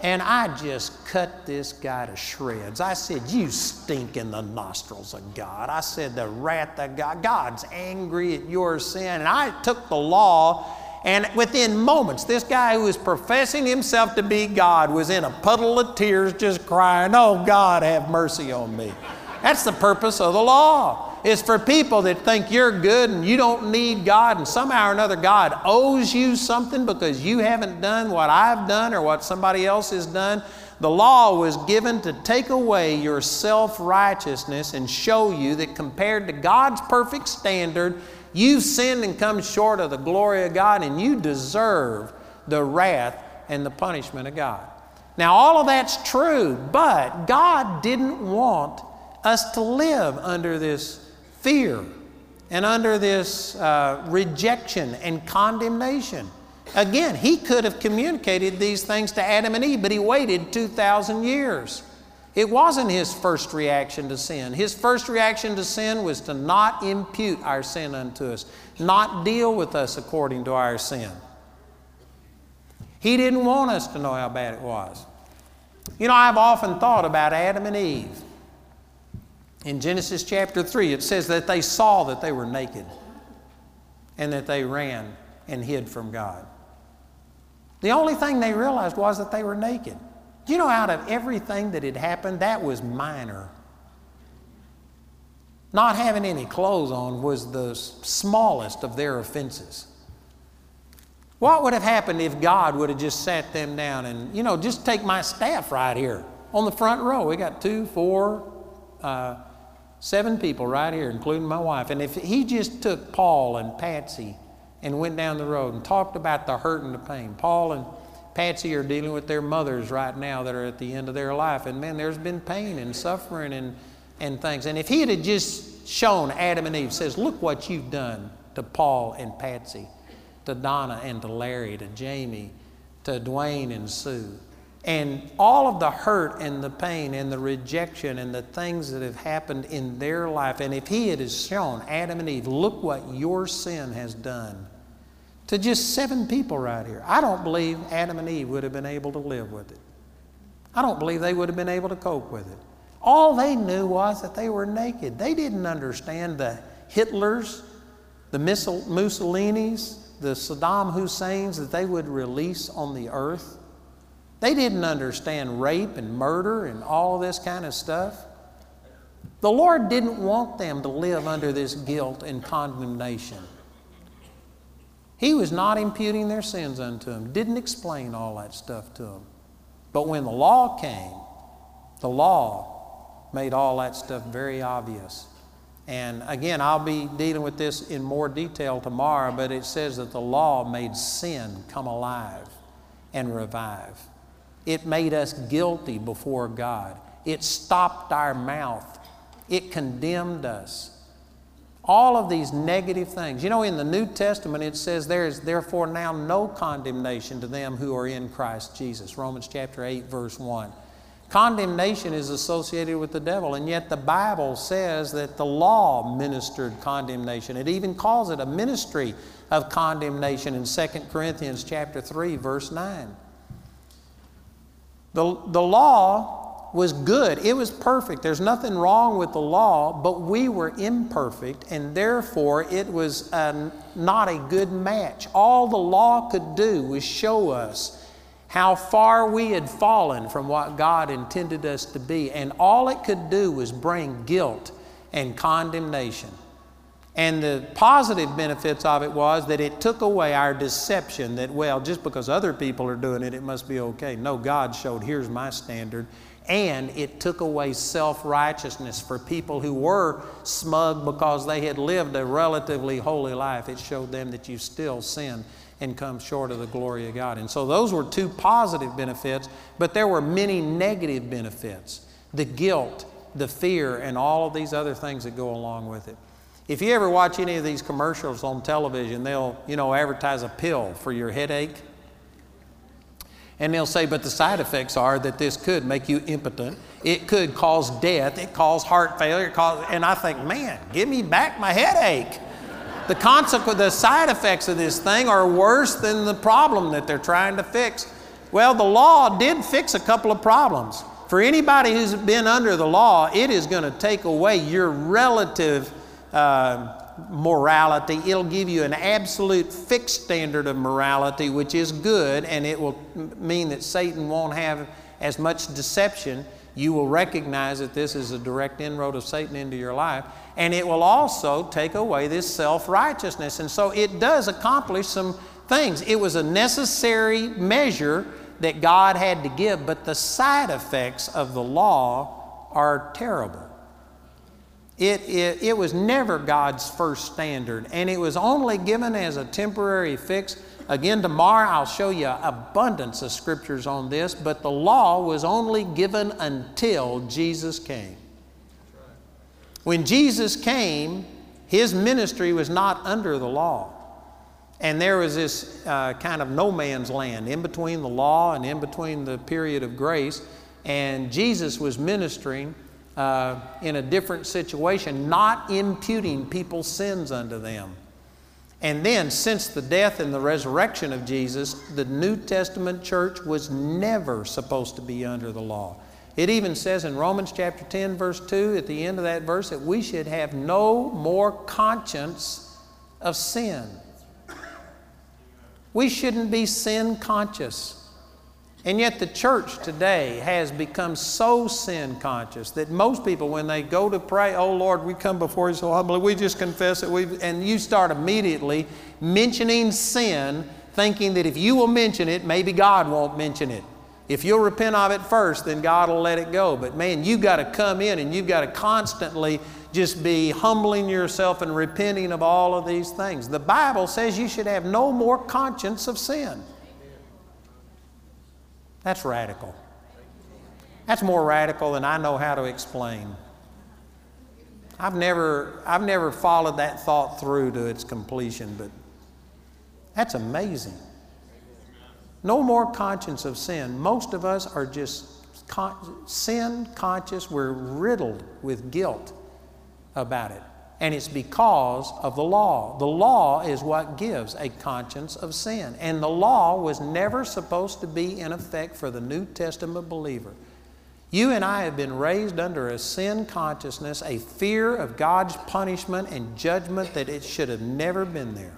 and I just cut this guy to shreds. I said, You stink in the nostrils of God. I said, The wrath of God, God's angry at your sin. And I took the law, and within moments, this guy who was professing himself to be God was in a puddle of tears just crying, Oh, God, have mercy on me. That's the purpose of the law. It's for people that think you're good and you don't need God, and somehow or another God owes you something because you haven't done what I've done or what somebody else has done. The law was given to take away your self righteousness and show you that compared to God's perfect standard, you've sinned and come short of the glory of God and you deserve the wrath and the punishment of God. Now, all of that's true, but God didn't want us to live under this fear and under this uh, rejection and condemnation. Again, he could have communicated these things to Adam and Eve, but he waited 2,000 years. It wasn't his first reaction to sin. His first reaction to sin was to not impute our sin unto us, not deal with us according to our sin. He didn't want us to know how bad it was. You know, I've often thought about Adam and Eve. In Genesis chapter 3, it says that they saw that they were naked and that they ran and hid from God. The only thing they realized was that they were naked. You know, out of everything that had happened, that was minor. Not having any clothes on was the smallest of their offenses. What would have happened if God would have just sat them down and, you know, just take my staff right here on the front row? We got two, four, uh, Seven people right here, including my wife. And if he just took Paul and Patsy and went down the road and talked about the hurt and the pain, Paul and Patsy are dealing with their mothers right now that are at the end of their life. And man, there's been pain and suffering and, and things. And if he had just shown Adam and Eve, says, Look what you've done to Paul and Patsy, to Donna and to Larry, to Jamie, to Duane and Sue. And all of the hurt and the pain and the rejection and the things that have happened in their life. And if He had shown Adam and Eve, look what your sin has done to just seven people right here, I don't believe Adam and Eve would have been able to live with it. I don't believe they would have been able to cope with it. All they knew was that they were naked. They didn't understand the Hitlers, the Mussolinis, the Saddam Husseins that they would release on the earth. They didn't understand rape and murder and all this kind of stuff. The Lord didn't want them to live under this guilt and condemnation. He was not imputing their sins unto them, didn't explain all that stuff to them. But when the law came, the law made all that stuff very obvious. And again, I'll be dealing with this in more detail tomorrow, but it says that the law made sin come alive and revive. It made us guilty before God. It stopped our mouth. It condemned us. All of these negative things. You know, in the New Testament, it says, There is therefore now no condemnation to them who are in Christ Jesus. Romans chapter 8, verse 1. Condemnation is associated with the devil, and yet the Bible says that the law ministered condemnation. It even calls it a ministry of condemnation in 2 Corinthians chapter 3, verse 9. The, the law was good, it was perfect. There's nothing wrong with the law, but we were imperfect, and therefore it was uh, a, not a good match. All the law could do was show us how far we had fallen from what God intended us to be. And all it could do was bring guilt and condemnation. And the positive benefits of it was that it took away our deception that, well, just because other people are doing it, it must be okay. No, God showed, here's my standard. And it took away self righteousness for people who were smug because they had lived a relatively holy life. It showed them that you still sin and come short of the glory of God. And so those were two positive benefits, but there were many negative benefits the guilt, the fear, and all of these other things that go along with it. If you ever watch any of these commercials on television, they'll, you know, advertise a pill for your headache. And they'll say, but the side effects are that this could make you impotent. It could cause death. It cause heart failure. Cause, and I think, man, give me back my headache the consequence, the side effects of this thing are worse than the problem that they're trying to fix. Well, the law did fix a couple of problems. For anybody who's been under the law, it is going to take away your relative uh, morality. It'll give you an absolute fixed standard of morality, which is good, and it will mean that Satan won't have as much deception. You will recognize that this is a direct inroad of Satan into your life and it will also take away this self righteousness. And so it does accomplish some things. It was a necessary measure that God had to give, but the side effects of the law are terrible. It, it, it was never God's first standard, and it was only given as a temporary fix. Again, tomorrow I'll show you abundance of scriptures on this, but the law was only given until Jesus came. When Jesus came, his ministry was not under the law. And there was this uh, kind of no man's land in between the law and in between the period of grace. And Jesus was ministering uh, in a different situation, not imputing people's sins unto them. And then, since the death and the resurrection of Jesus, the New Testament church was never supposed to be under the law. It even says in Romans chapter 10, verse 2, at the end of that verse, that we should have no more conscience of sin. We shouldn't be sin conscious. And yet, the church today has become so sin conscious that most people, when they go to pray, Oh Lord, we come before you so humbly, we just confess it, we and you start immediately mentioning sin, thinking that if you will mention it, maybe God won't mention it. If you'll repent of it first, then God will let it go. But man, you've got to come in and you've got to constantly just be humbling yourself and repenting of all of these things. The Bible says you should have no more conscience of sin. That's radical. That's more radical than I know how to explain. I've never, I've never followed that thought through to its completion, but that's amazing. No more conscience of sin. Most of us are just con- sin conscious. We're riddled with guilt about it. And it's because of the law. The law is what gives a conscience of sin. And the law was never supposed to be in effect for the New Testament believer. You and I have been raised under a sin consciousness, a fear of God's punishment and judgment that it should have never been there.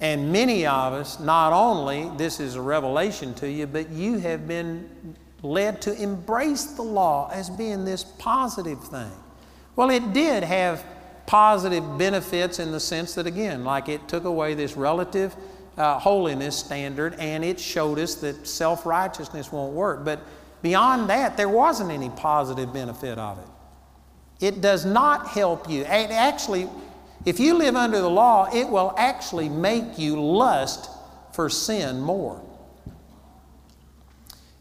And many of us, not only this is a revelation to you, but you have been led to embrace the law as being this positive thing. Well, it did have positive benefits in the sense that, again, like it took away this relative uh, holiness standard, and it showed us that self righteousness won't work. But beyond that, there wasn't any positive benefit of it. It does not help you. It actually, if you live under the law, it will actually make you lust for sin more.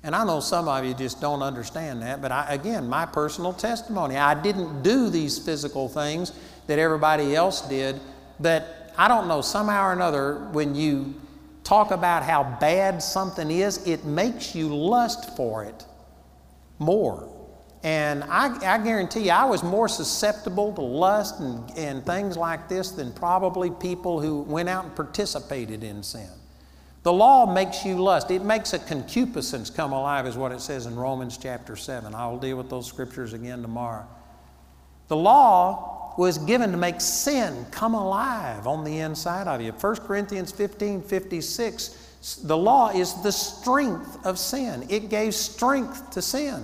And I know some of you just don't understand that, but I, again, my personal testimony, I didn't do these physical things that everybody else did, but I don't know, somehow or another, when you talk about how bad something is, it makes you lust for it more. And I, I, guarantee you, I was more susceptible to lust and, and things like this than probably people who went out and participated in sin. The law makes you lust. It makes a concupiscence come alive, is what it says in Romans chapter 7. I will deal with those scriptures again tomorrow. The law was given to make sin come alive on the inside of you. 1 Corinthians 15 56, the law is the strength of sin, it gave strength to sin.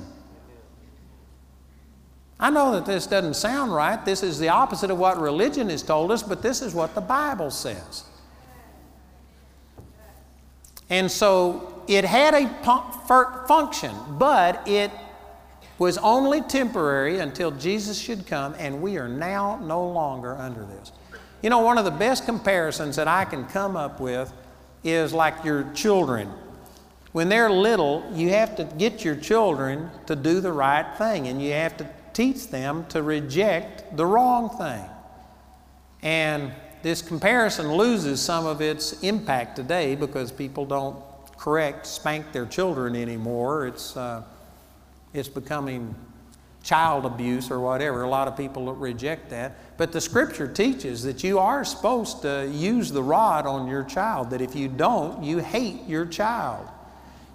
I know that this doesn't sound right. This is the opposite of what religion has told us, but this is what the Bible says. And so it had a function, but it was only temporary until Jesus should come, and we are now no longer under this. You know, one of the best comparisons that I can come up with is like your children. When they're little, you have to get your children to do the right thing, and you have to teach them to reject the wrong thing. And this comparison loses some of its impact today because people don't correct, spank their children anymore. It's, uh, it's becoming child abuse or whatever. A lot of people reject that. But the scripture teaches that you are supposed to use the rod on your child, that if you don't, you hate your child.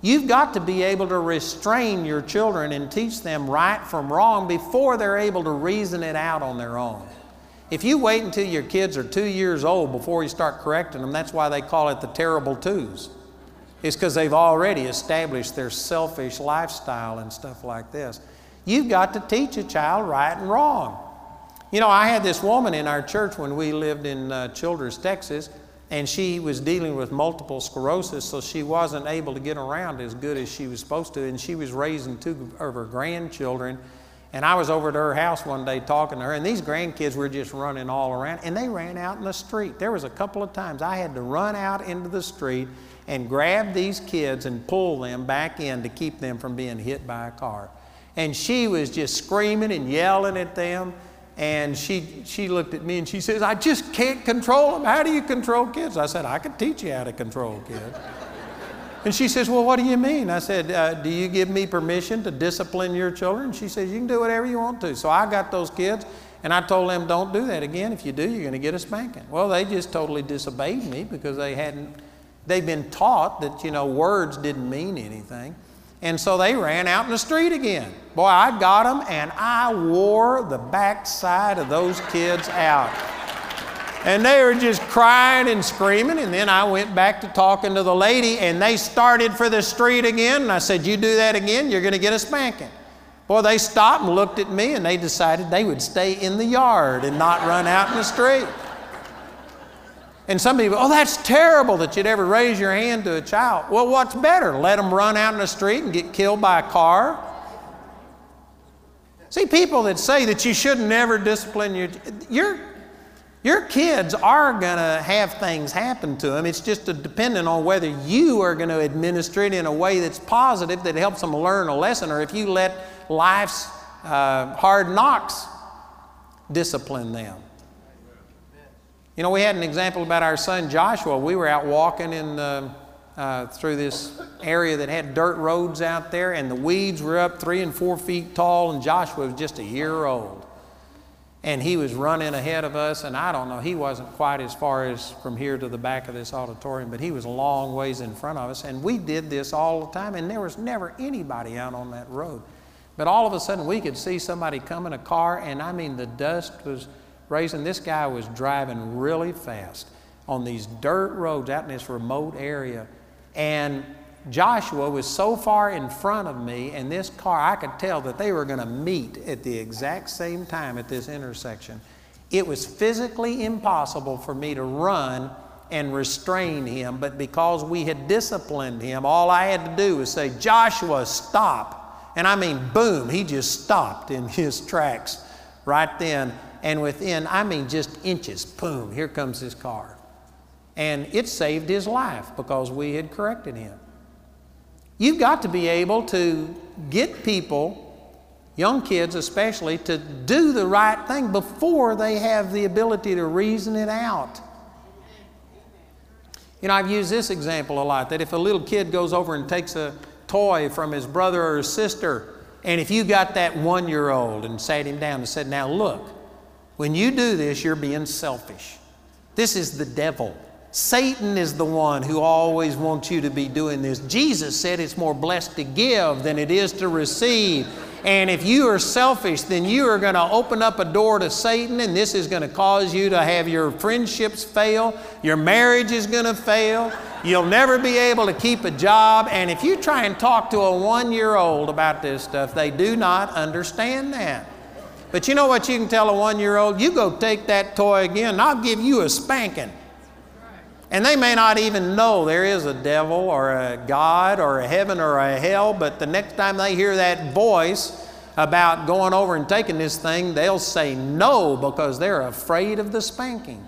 You've got to be able to restrain your children and teach them right from wrong before they're able to reason it out on their own. If you wait until your kids are two years old before you start correcting them, that's why they call it the terrible twos. It's because they've already established their selfish lifestyle and stuff like this. You've got to teach a child right and wrong. You know, I had this woman in our church when we lived in uh, Childress, Texas, and she was dealing with multiple sclerosis, so she wasn't able to get around as good as she was supposed to, and she was raising two of her grandchildren and I was over at her house one day talking to her, and these grandkids were just running all around, and they ran out in the street. There was a couple of times I had to run out into the street and grab these kids and pull them back in to keep them from being hit by a car. And she was just screaming and yelling at them. And she, she looked at me and she says, I just can't control them. How do you control kids? I said, I can teach you how to control kids. And she says, Well, what do you mean? I said, uh, Do you give me permission to discipline your children? She says, You can do whatever you want to. So I got those kids and I told them, Don't do that again. If you do, you're going to get a spanking. Well, they just totally disobeyed me because they hadn't, they've been taught that, you know, words didn't mean anything. And so they ran out in the street again. Boy, I got them and I wore the backside of those kids out. And they were just crying and screaming. And then I went back to talking to the lady, and they started for the street again. And I said, You do that again, you're going to get a spanking. Boy, they stopped and looked at me, and they decided they would stay in the yard and not run out in the street. And some people, oh, that's terrible that you'd ever raise your hand to a child. Well, what's better? Let them run out in the street and get killed by a car? See, people that say that you should never discipline your, you're, your kids are going to have things happen to them. It's just dependent on whether you are going to administer it in a way that's positive that helps them learn a lesson or if you let life's uh, hard knocks discipline them. You know, we had an example about our son Joshua. We were out walking in uh, uh, through this area that had dirt roads out there, and the weeds were up three and four feet tall, and Joshua was just a year old and he was running ahead of us and i don't know he wasn't quite as far as from here to the back of this auditorium but he was a long ways in front of us. And we did this all the time and there was never anybody out on that road. But all of a sudden we could see somebody come in a car and i mean the dust was raising. This guy was driving really fast on these dirt roads out in this remote area. And Joshua was so far in front of me, and this car, I could tell that they were going to meet at the exact same time at this intersection. It was physically impossible for me to run and restrain him, but because we had disciplined him, all I had to do was say, Joshua, stop. And I mean, boom, he just stopped in his [LAUGHS] tracks right then. And within, I mean, just inches, boom, here comes his car. And it saved his life because we had corrected him. You've got to be able to get people, young kids especially, to do the right thing before they have the ability to reason it out. You know, I've used this example a lot that if a little kid goes over and takes a toy from his brother or his sister, and if you got that one year old and sat him down and said, Now look, when you do this, you're being selfish. This is the devil. Satan is the one who always wants you to be doing this. Jesus said it's more blessed to give than it is to receive. And if you are selfish, then you are going to open up a door to Satan, and this is going to cause you to have your friendships fail. Your marriage is going to fail. You'll never be able to keep a job. And if you try and talk to a one year old about this stuff, they do not understand that. But you know what you can tell a one year old? You go take that toy again, and I'll give you a spanking. And they may not even know there is a devil or a God or a heaven or a hell, but the next time they hear that voice about going over and taking this thing, they'll say no because they're afraid of the spanking.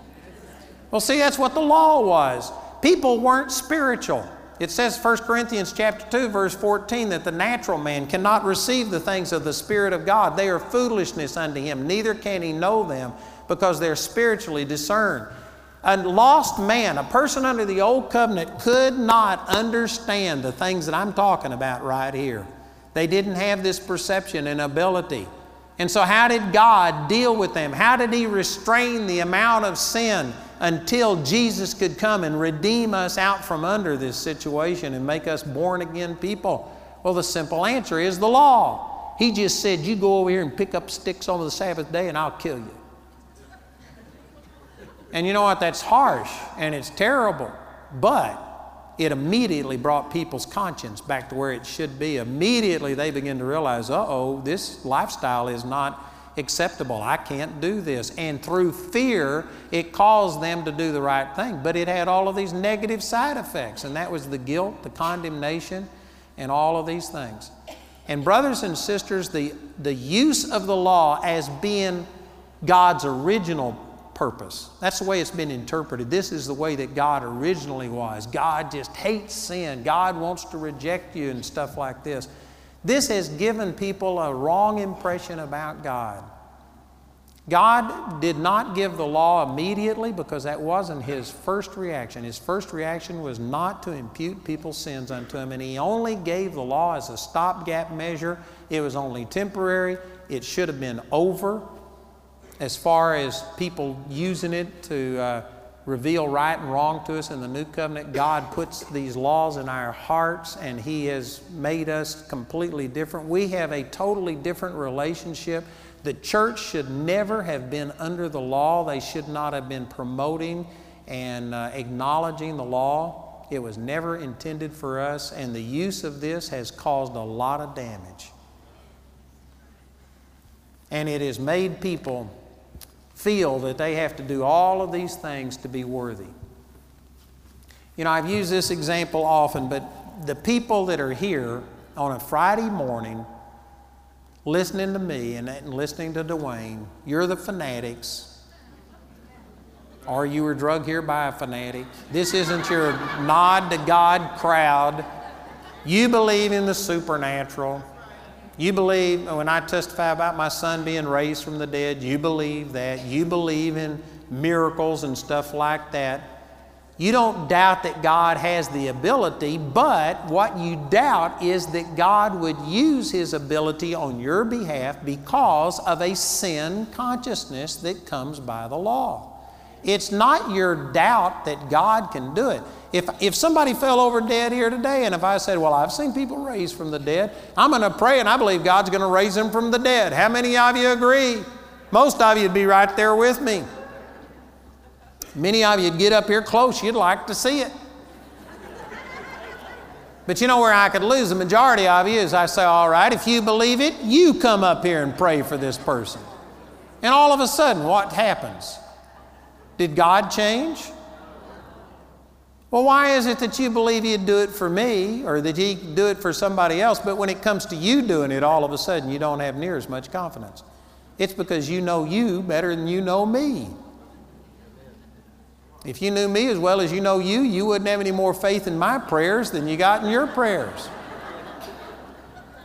Well, see, that's what the law was. People weren't spiritual. It says 1 Corinthians chapter 2 verse 14 that the natural man cannot receive the things of the spirit of God. They are foolishness unto him, neither can he know them because they're spiritually discerned. A lost man, a person under the old covenant, could not understand the things that I'm talking about right here. They didn't have this perception and ability. And so, how did God deal with them? How did He restrain the amount of sin until Jesus could come and redeem us out from under this situation and make us born again people? Well, the simple answer is the law. He just said, You go over here and pick up sticks on the Sabbath day, and I'll kill you. And you know what? That's harsh and it's terrible. But it immediately brought people's conscience back to where it should be. Immediately they begin to realize, uh oh, this lifestyle is not acceptable. I can't do this. And through fear, it caused them to do the right thing. But it had all of these negative side effects, and that was the guilt, the condemnation, and all of these things. And, brothers and sisters, the, the use of the law as being God's original purpose. That's the way it's been interpreted. This is the way that God originally was. God just hates sin. God wants to reject you and stuff like this. This has given people a wrong impression about God. God did not give the law immediately because that wasn't his first reaction. His first reaction was not to impute people's sins unto him, and he only gave the law as a stopgap measure. It was only temporary, it should have been over as far as people using it to uh, reveal right and wrong to us in the new covenant, God puts these laws in our hearts and He has made us completely different. We have a totally different relationship. The church should never have been under the law, they should not have been promoting and uh, acknowledging the law. It was never intended for us, and the use of this has caused a lot of damage. And it has made people feel that they have to do all of these things to be worthy. You know, I've used this example often, but the people that are here on a Friday morning listening to me and, listening to Duane, you're the fanatics. Or you were drugged here by a fanatic. This isn't your nod to God crowd. You believe in the supernatural. You believe, oh, when I testify about my son being raised from the dead, you believe that. You believe in miracles and stuff like that. You don't doubt that God has the ability, but what you doubt is that God would use His ability on your behalf because of a sin consciousness that comes by the law. It's not your doubt that God can do it. If, if somebody fell over dead here today, and if I said, Well, I've seen people raised from the dead, I'm going to pray and I believe God's going to raise them from the dead. How many of you agree? Most of you would be right there with me. Many of you would get up here close, you'd like to see it. But you know where I could lose the majority of you is I say, All right, if you believe it, you come up here and pray for this person. And all of a sudden, what happens? Did God change? Well, why is it that you believe He'd do it for me or that He'd do it for somebody else, but when it comes to you doing it, all of a sudden you don't have near as much confidence? It's because you know you better than you know me. If you knew me as well as you know you, you wouldn't have any more faith in my prayers than you got in your prayers.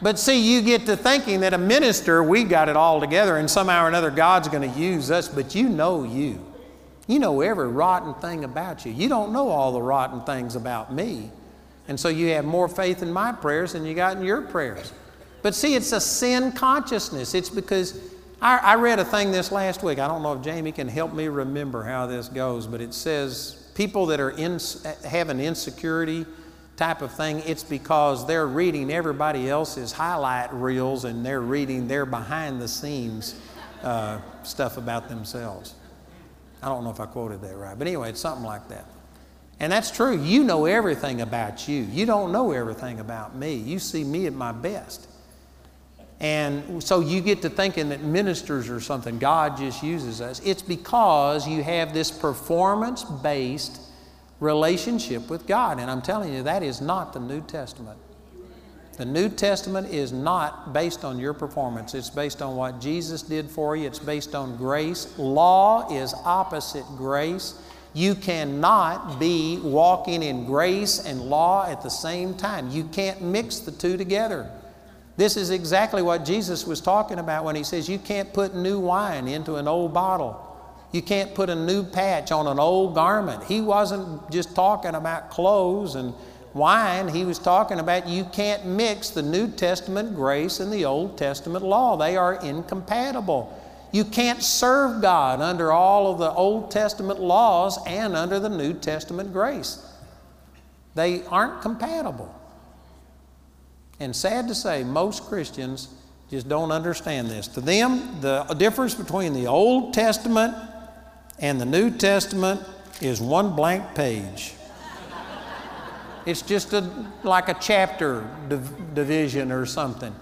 But see, you get to thinking that a minister, we got it all together, and somehow or another God's going to use us, but you know you. You know every rotten thing about you. You don't know all the rotten things about me. And so you have more faith in my prayers than you got in your prayers. But see, it's a sin consciousness. It's because I, I, read a thing this last week. I don't know if Jamie can help me remember how this goes, but it says people that are in, have an insecurity type of thing, it's because they're reading everybody else's highlight reels and they're reading their behind the scenes uh, stuff about themselves. I don't know if I quoted that right, but anyway, it's something like that. And that's true. You know everything about you. You don't know everything about me. You see me at my best. And so you get to thinking that ministers or something, God just uses us. It's because you have this performance based relationship with God. And I'm telling you, that is not the New Testament. The New Testament is not based on your performance. It's based on what Jesus did for you. It's based on grace. Law is opposite grace. You cannot be walking in grace and law at the same time. You can't mix the two together. This is exactly what Jesus was talking about when he says you can't put new wine into an old bottle. You can't put a new patch on an old garment. He wasn't just talking about clothes and wine, he was talking about you can't mix the New Testament grace and the Old Testament law. They are incompatible. You can't serve God under all of the Old Testament laws and under the New Testament grace. They aren't compatible. And sad to say, most Christians just don't understand this. To them, the difference between the Old Testament and the New Testament is one blank page. It's just a, like a chapter div- division or something.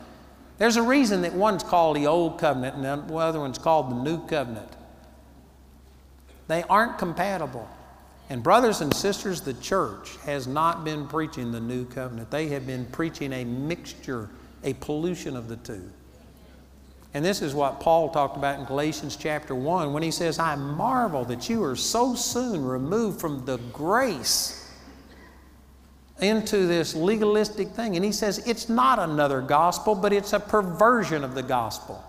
There's a reason that one's called the Old Covenant and the other one's called the New Covenant. They aren't compatible. And, brothers and sisters, the church has not been preaching the New Covenant. They have been preaching a mixture, a pollution of the two. And this is what Paul talked about in Galatians chapter 1 when he says, I marvel that you are so soon removed from the grace into this legalistic thing. And he says it's not another gospel, but it's a perversion of the gospel.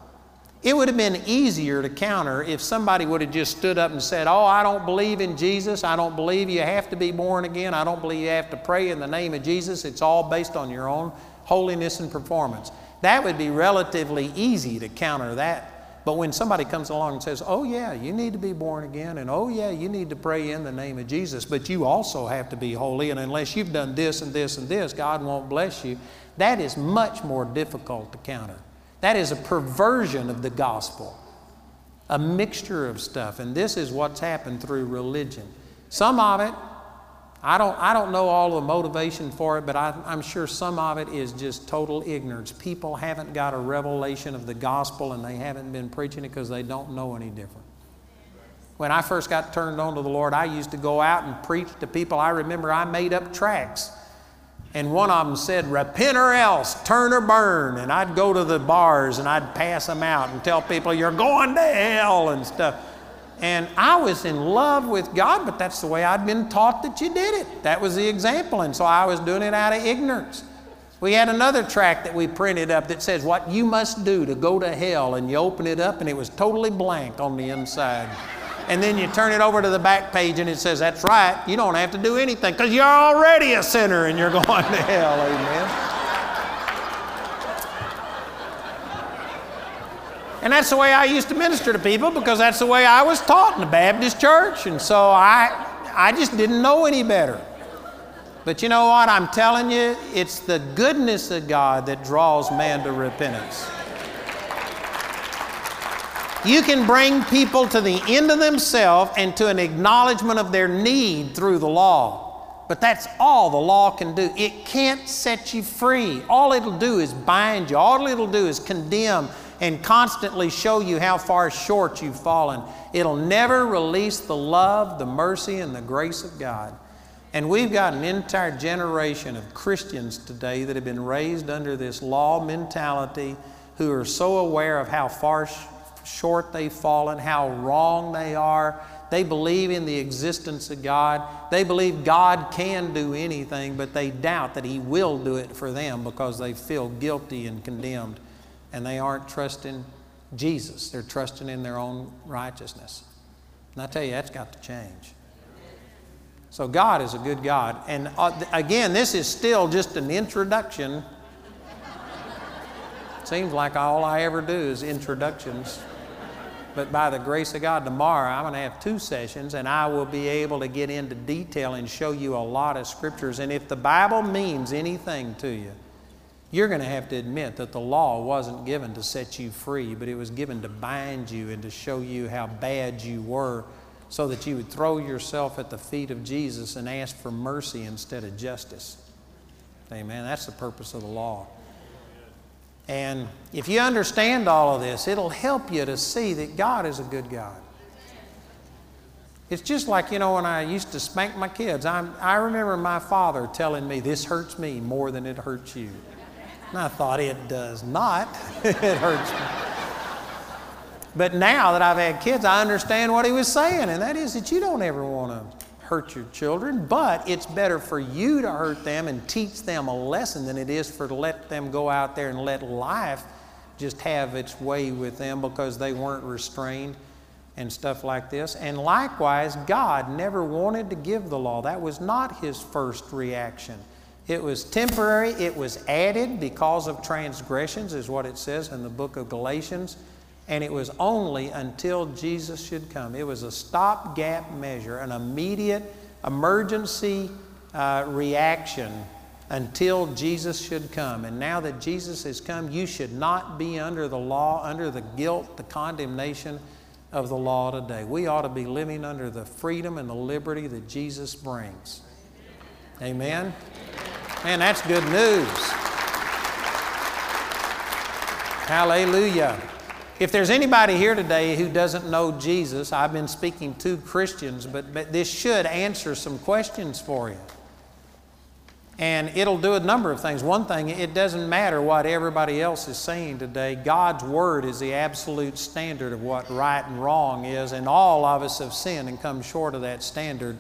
It would have been easier to counter if somebody would have just stood up and said, Oh, I don't believe in Jesus. I don't believe you have to be born again. I don't believe you have to pray in the name of Jesus. It's all based on your own holiness and performance. That would be relatively easy to counter that but when somebody comes along and says, Oh, yeah, you need to be born again, and oh, yeah, you need to pray in the name of Jesus, but you also have to be holy, and unless you've done this and this and this, God won't bless you, that is much more difficult to counter. That is a perversion of the gospel, a mixture of stuff, and this is what's happened through religion. Some of it I don't, I don't know all the motivation for it, but I, I'm sure some of it is just total ignorance. People haven't got a revelation of the gospel and they haven't been preaching it because they don't know any different. When I first got turned on to the Lord, I used to go out and preach to people. I remember I made up tracts. And one of them said, Repent or else, turn or burn. And I'd go to the bars and I'd pass them out and tell people, You're going to hell and stuff. And I was in love with God, but that's the way I'd been taught that you did it. That was the example. And so I was doing it out of ignorance. We had another tract that we printed up that says, What you must do to go to hell. And you open it up, and it was totally blank on the inside. And then you turn it over to the back page, and it says, That's right, you don't have to do anything because you're already a sinner and you're [LAUGHS] going to hell. Amen. And that's the way I used to minister to people because that's the way I was taught in the Baptist church. And so I, I just didn't know any better. But you know what? I'm telling you, it's the goodness of God that draws man to repentance. You can bring people to the end of themselves and to an acknowledgement of their need through the law. But that's all the law can do. It can't set you free. All it'll do is bind you, all it'll do is condemn and constantly show you how far short you've fallen. It'll never release the love, the mercy, and the grace of God. And we've got an entire generation of Christians today that have been raised under this law mentality who are so aware of how far sh- short they've fallen, how wrong they are. They believe in the existence of God. They believe God can do anything, but they doubt that He will do it for them because they feel guilty and condemned. And they aren't trusting Jesus, they're trusting in their own righteousness. And I tell you, that's got to change. So God is a good God. And uh, again, this is still just an introduction. [LAUGHS] Seems like all I ever do is introductions. But by the grace of God, tomorrow I'm going to have two sessions and I will be able to get into detail and show you a lot of scriptures. And if the Bible means anything to you, you're going to have to admit that the law wasn't given to set you free, but it was given to bind you and to show you how bad you were so that you would throw yourself at the feet of Jesus and ask for mercy instead of justice. Amen. That's the purpose of the law. And if you understand all of this, it'll help you to see that God is a good God. It's just like, you know, when I used to spank my kids, I'm, i remember my father telling me, This hurts me more than it hurts you. And I thought, It does not. [LAUGHS] it hurts me. But now that I've had kids, I understand what he was saying, and that is that you don't ever want to hurt your children, but it's better for you to hurt them and teach them a lesson than it is for to let them go out there and let life just have its way with them because they weren't restrained and stuff like this. And likewise, God never wanted to give the law. That was not his first reaction. It was temporary, it was added because of transgressions, is what it says in the book of Galatians. And it was only until Jesus should come. It was a stopgap measure, an immediate emergency uh, reaction until Jesus should come. And now that Jesus has come, you should not be under the law, under the guilt, the condemnation of the law today. We ought to be living under the freedom and the liberty that Jesus brings. Amen? Man, that's good news. Hallelujah. If there's anybody here today who doesn't know Jesus, I've been speaking to Christians, but, but this should answer some questions for you. And it'll do a number of things. One thing, it doesn't matter what everybody else is saying today. God's Word is the absolute standard of what right and wrong is, and all of us have sinned and come short of that standard.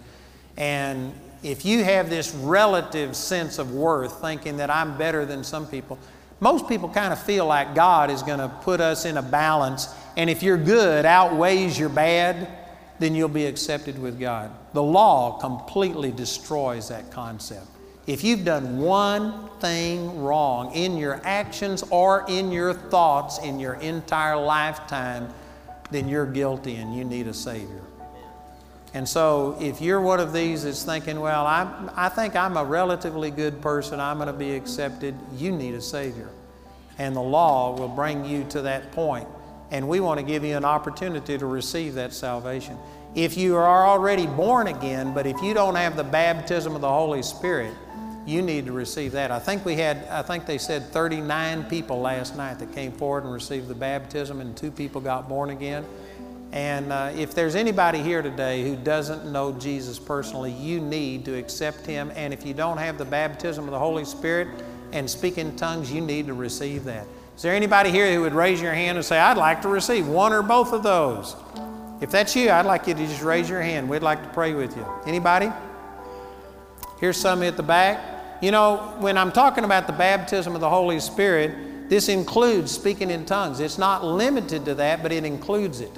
And if you have this relative sense of worth, thinking that I'm better than some people, most people kind of feel like God is going to put us in a balance, and if your good outweighs your bad, then you'll be accepted with God. The law completely destroys that concept. If you've done one thing wrong in your actions or in your thoughts in your entire lifetime, then you're guilty and you need a Savior. And so, if you're one of these that's thinking, well, I, I think I'm a relatively good person, I'm going to be accepted, you need a Savior. And the law will bring you to that point. And we want to give you an opportunity to receive that salvation. If you are already born again, but if you don't have the baptism of the Holy Spirit, you need to receive that. I think we had, I think they said 39 people last night that came forward and received the baptism, and two people got born again. And uh, if there's anybody here today who doesn't know Jesus personally, you need to accept Him. And if you don't have the baptism of the Holy Spirit and speak in tongues, you need to receive that. Is there anybody here who would raise your hand and say, I'd like to receive one or both of those? If that's you, I'd like you to just raise your hand. We'd like to pray with you. Anybody? Here's some at the back. You know, when I'm talking about the baptism of the Holy Spirit, this includes speaking in tongues. It's not limited to that, but it includes it.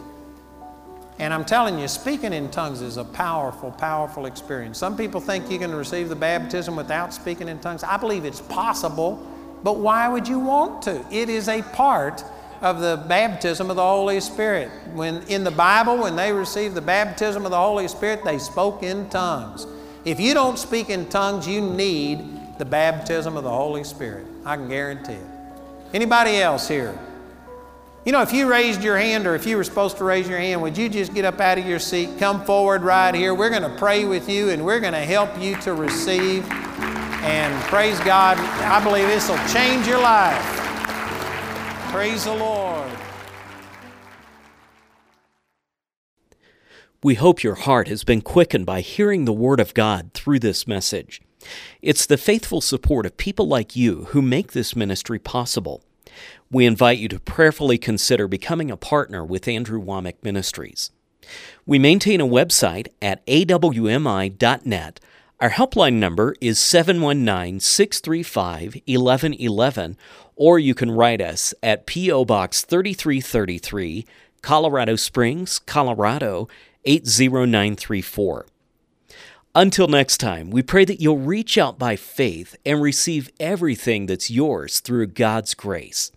And I'm telling you, speaking in tongues is a powerful, powerful experience. Some people think you can receive the baptism without speaking in tongues. I believe it's possible, but why would you want to? It is a part of the baptism of the Holy Spirit. When in the Bible, when they received the baptism of the Holy Spirit, they spoke in tongues. If you don't speak in tongues, you need the baptism of the Holy Spirit. I can guarantee it. Anybody else here? You know, if you raised your hand or if you were supposed to raise your hand, would you just get up out of your seat, come forward right here? We're going to pray with you and we're going to help you to receive. And praise God, I believe this will change your life. Praise the Lord. We hope your heart has been quickened by hearing the Word of God through this message. It's the faithful support of people like you who make this ministry possible. We invite you to prayerfully consider becoming a partner with Andrew Wommack Ministries. We maintain a website at awmi.net. Our helpline number is 719 635 1111, or you can write us at P.O. Box 3333, Colorado Springs, Colorado 80934. Until next time, we pray that you'll reach out by faith and receive everything that's yours through God's grace.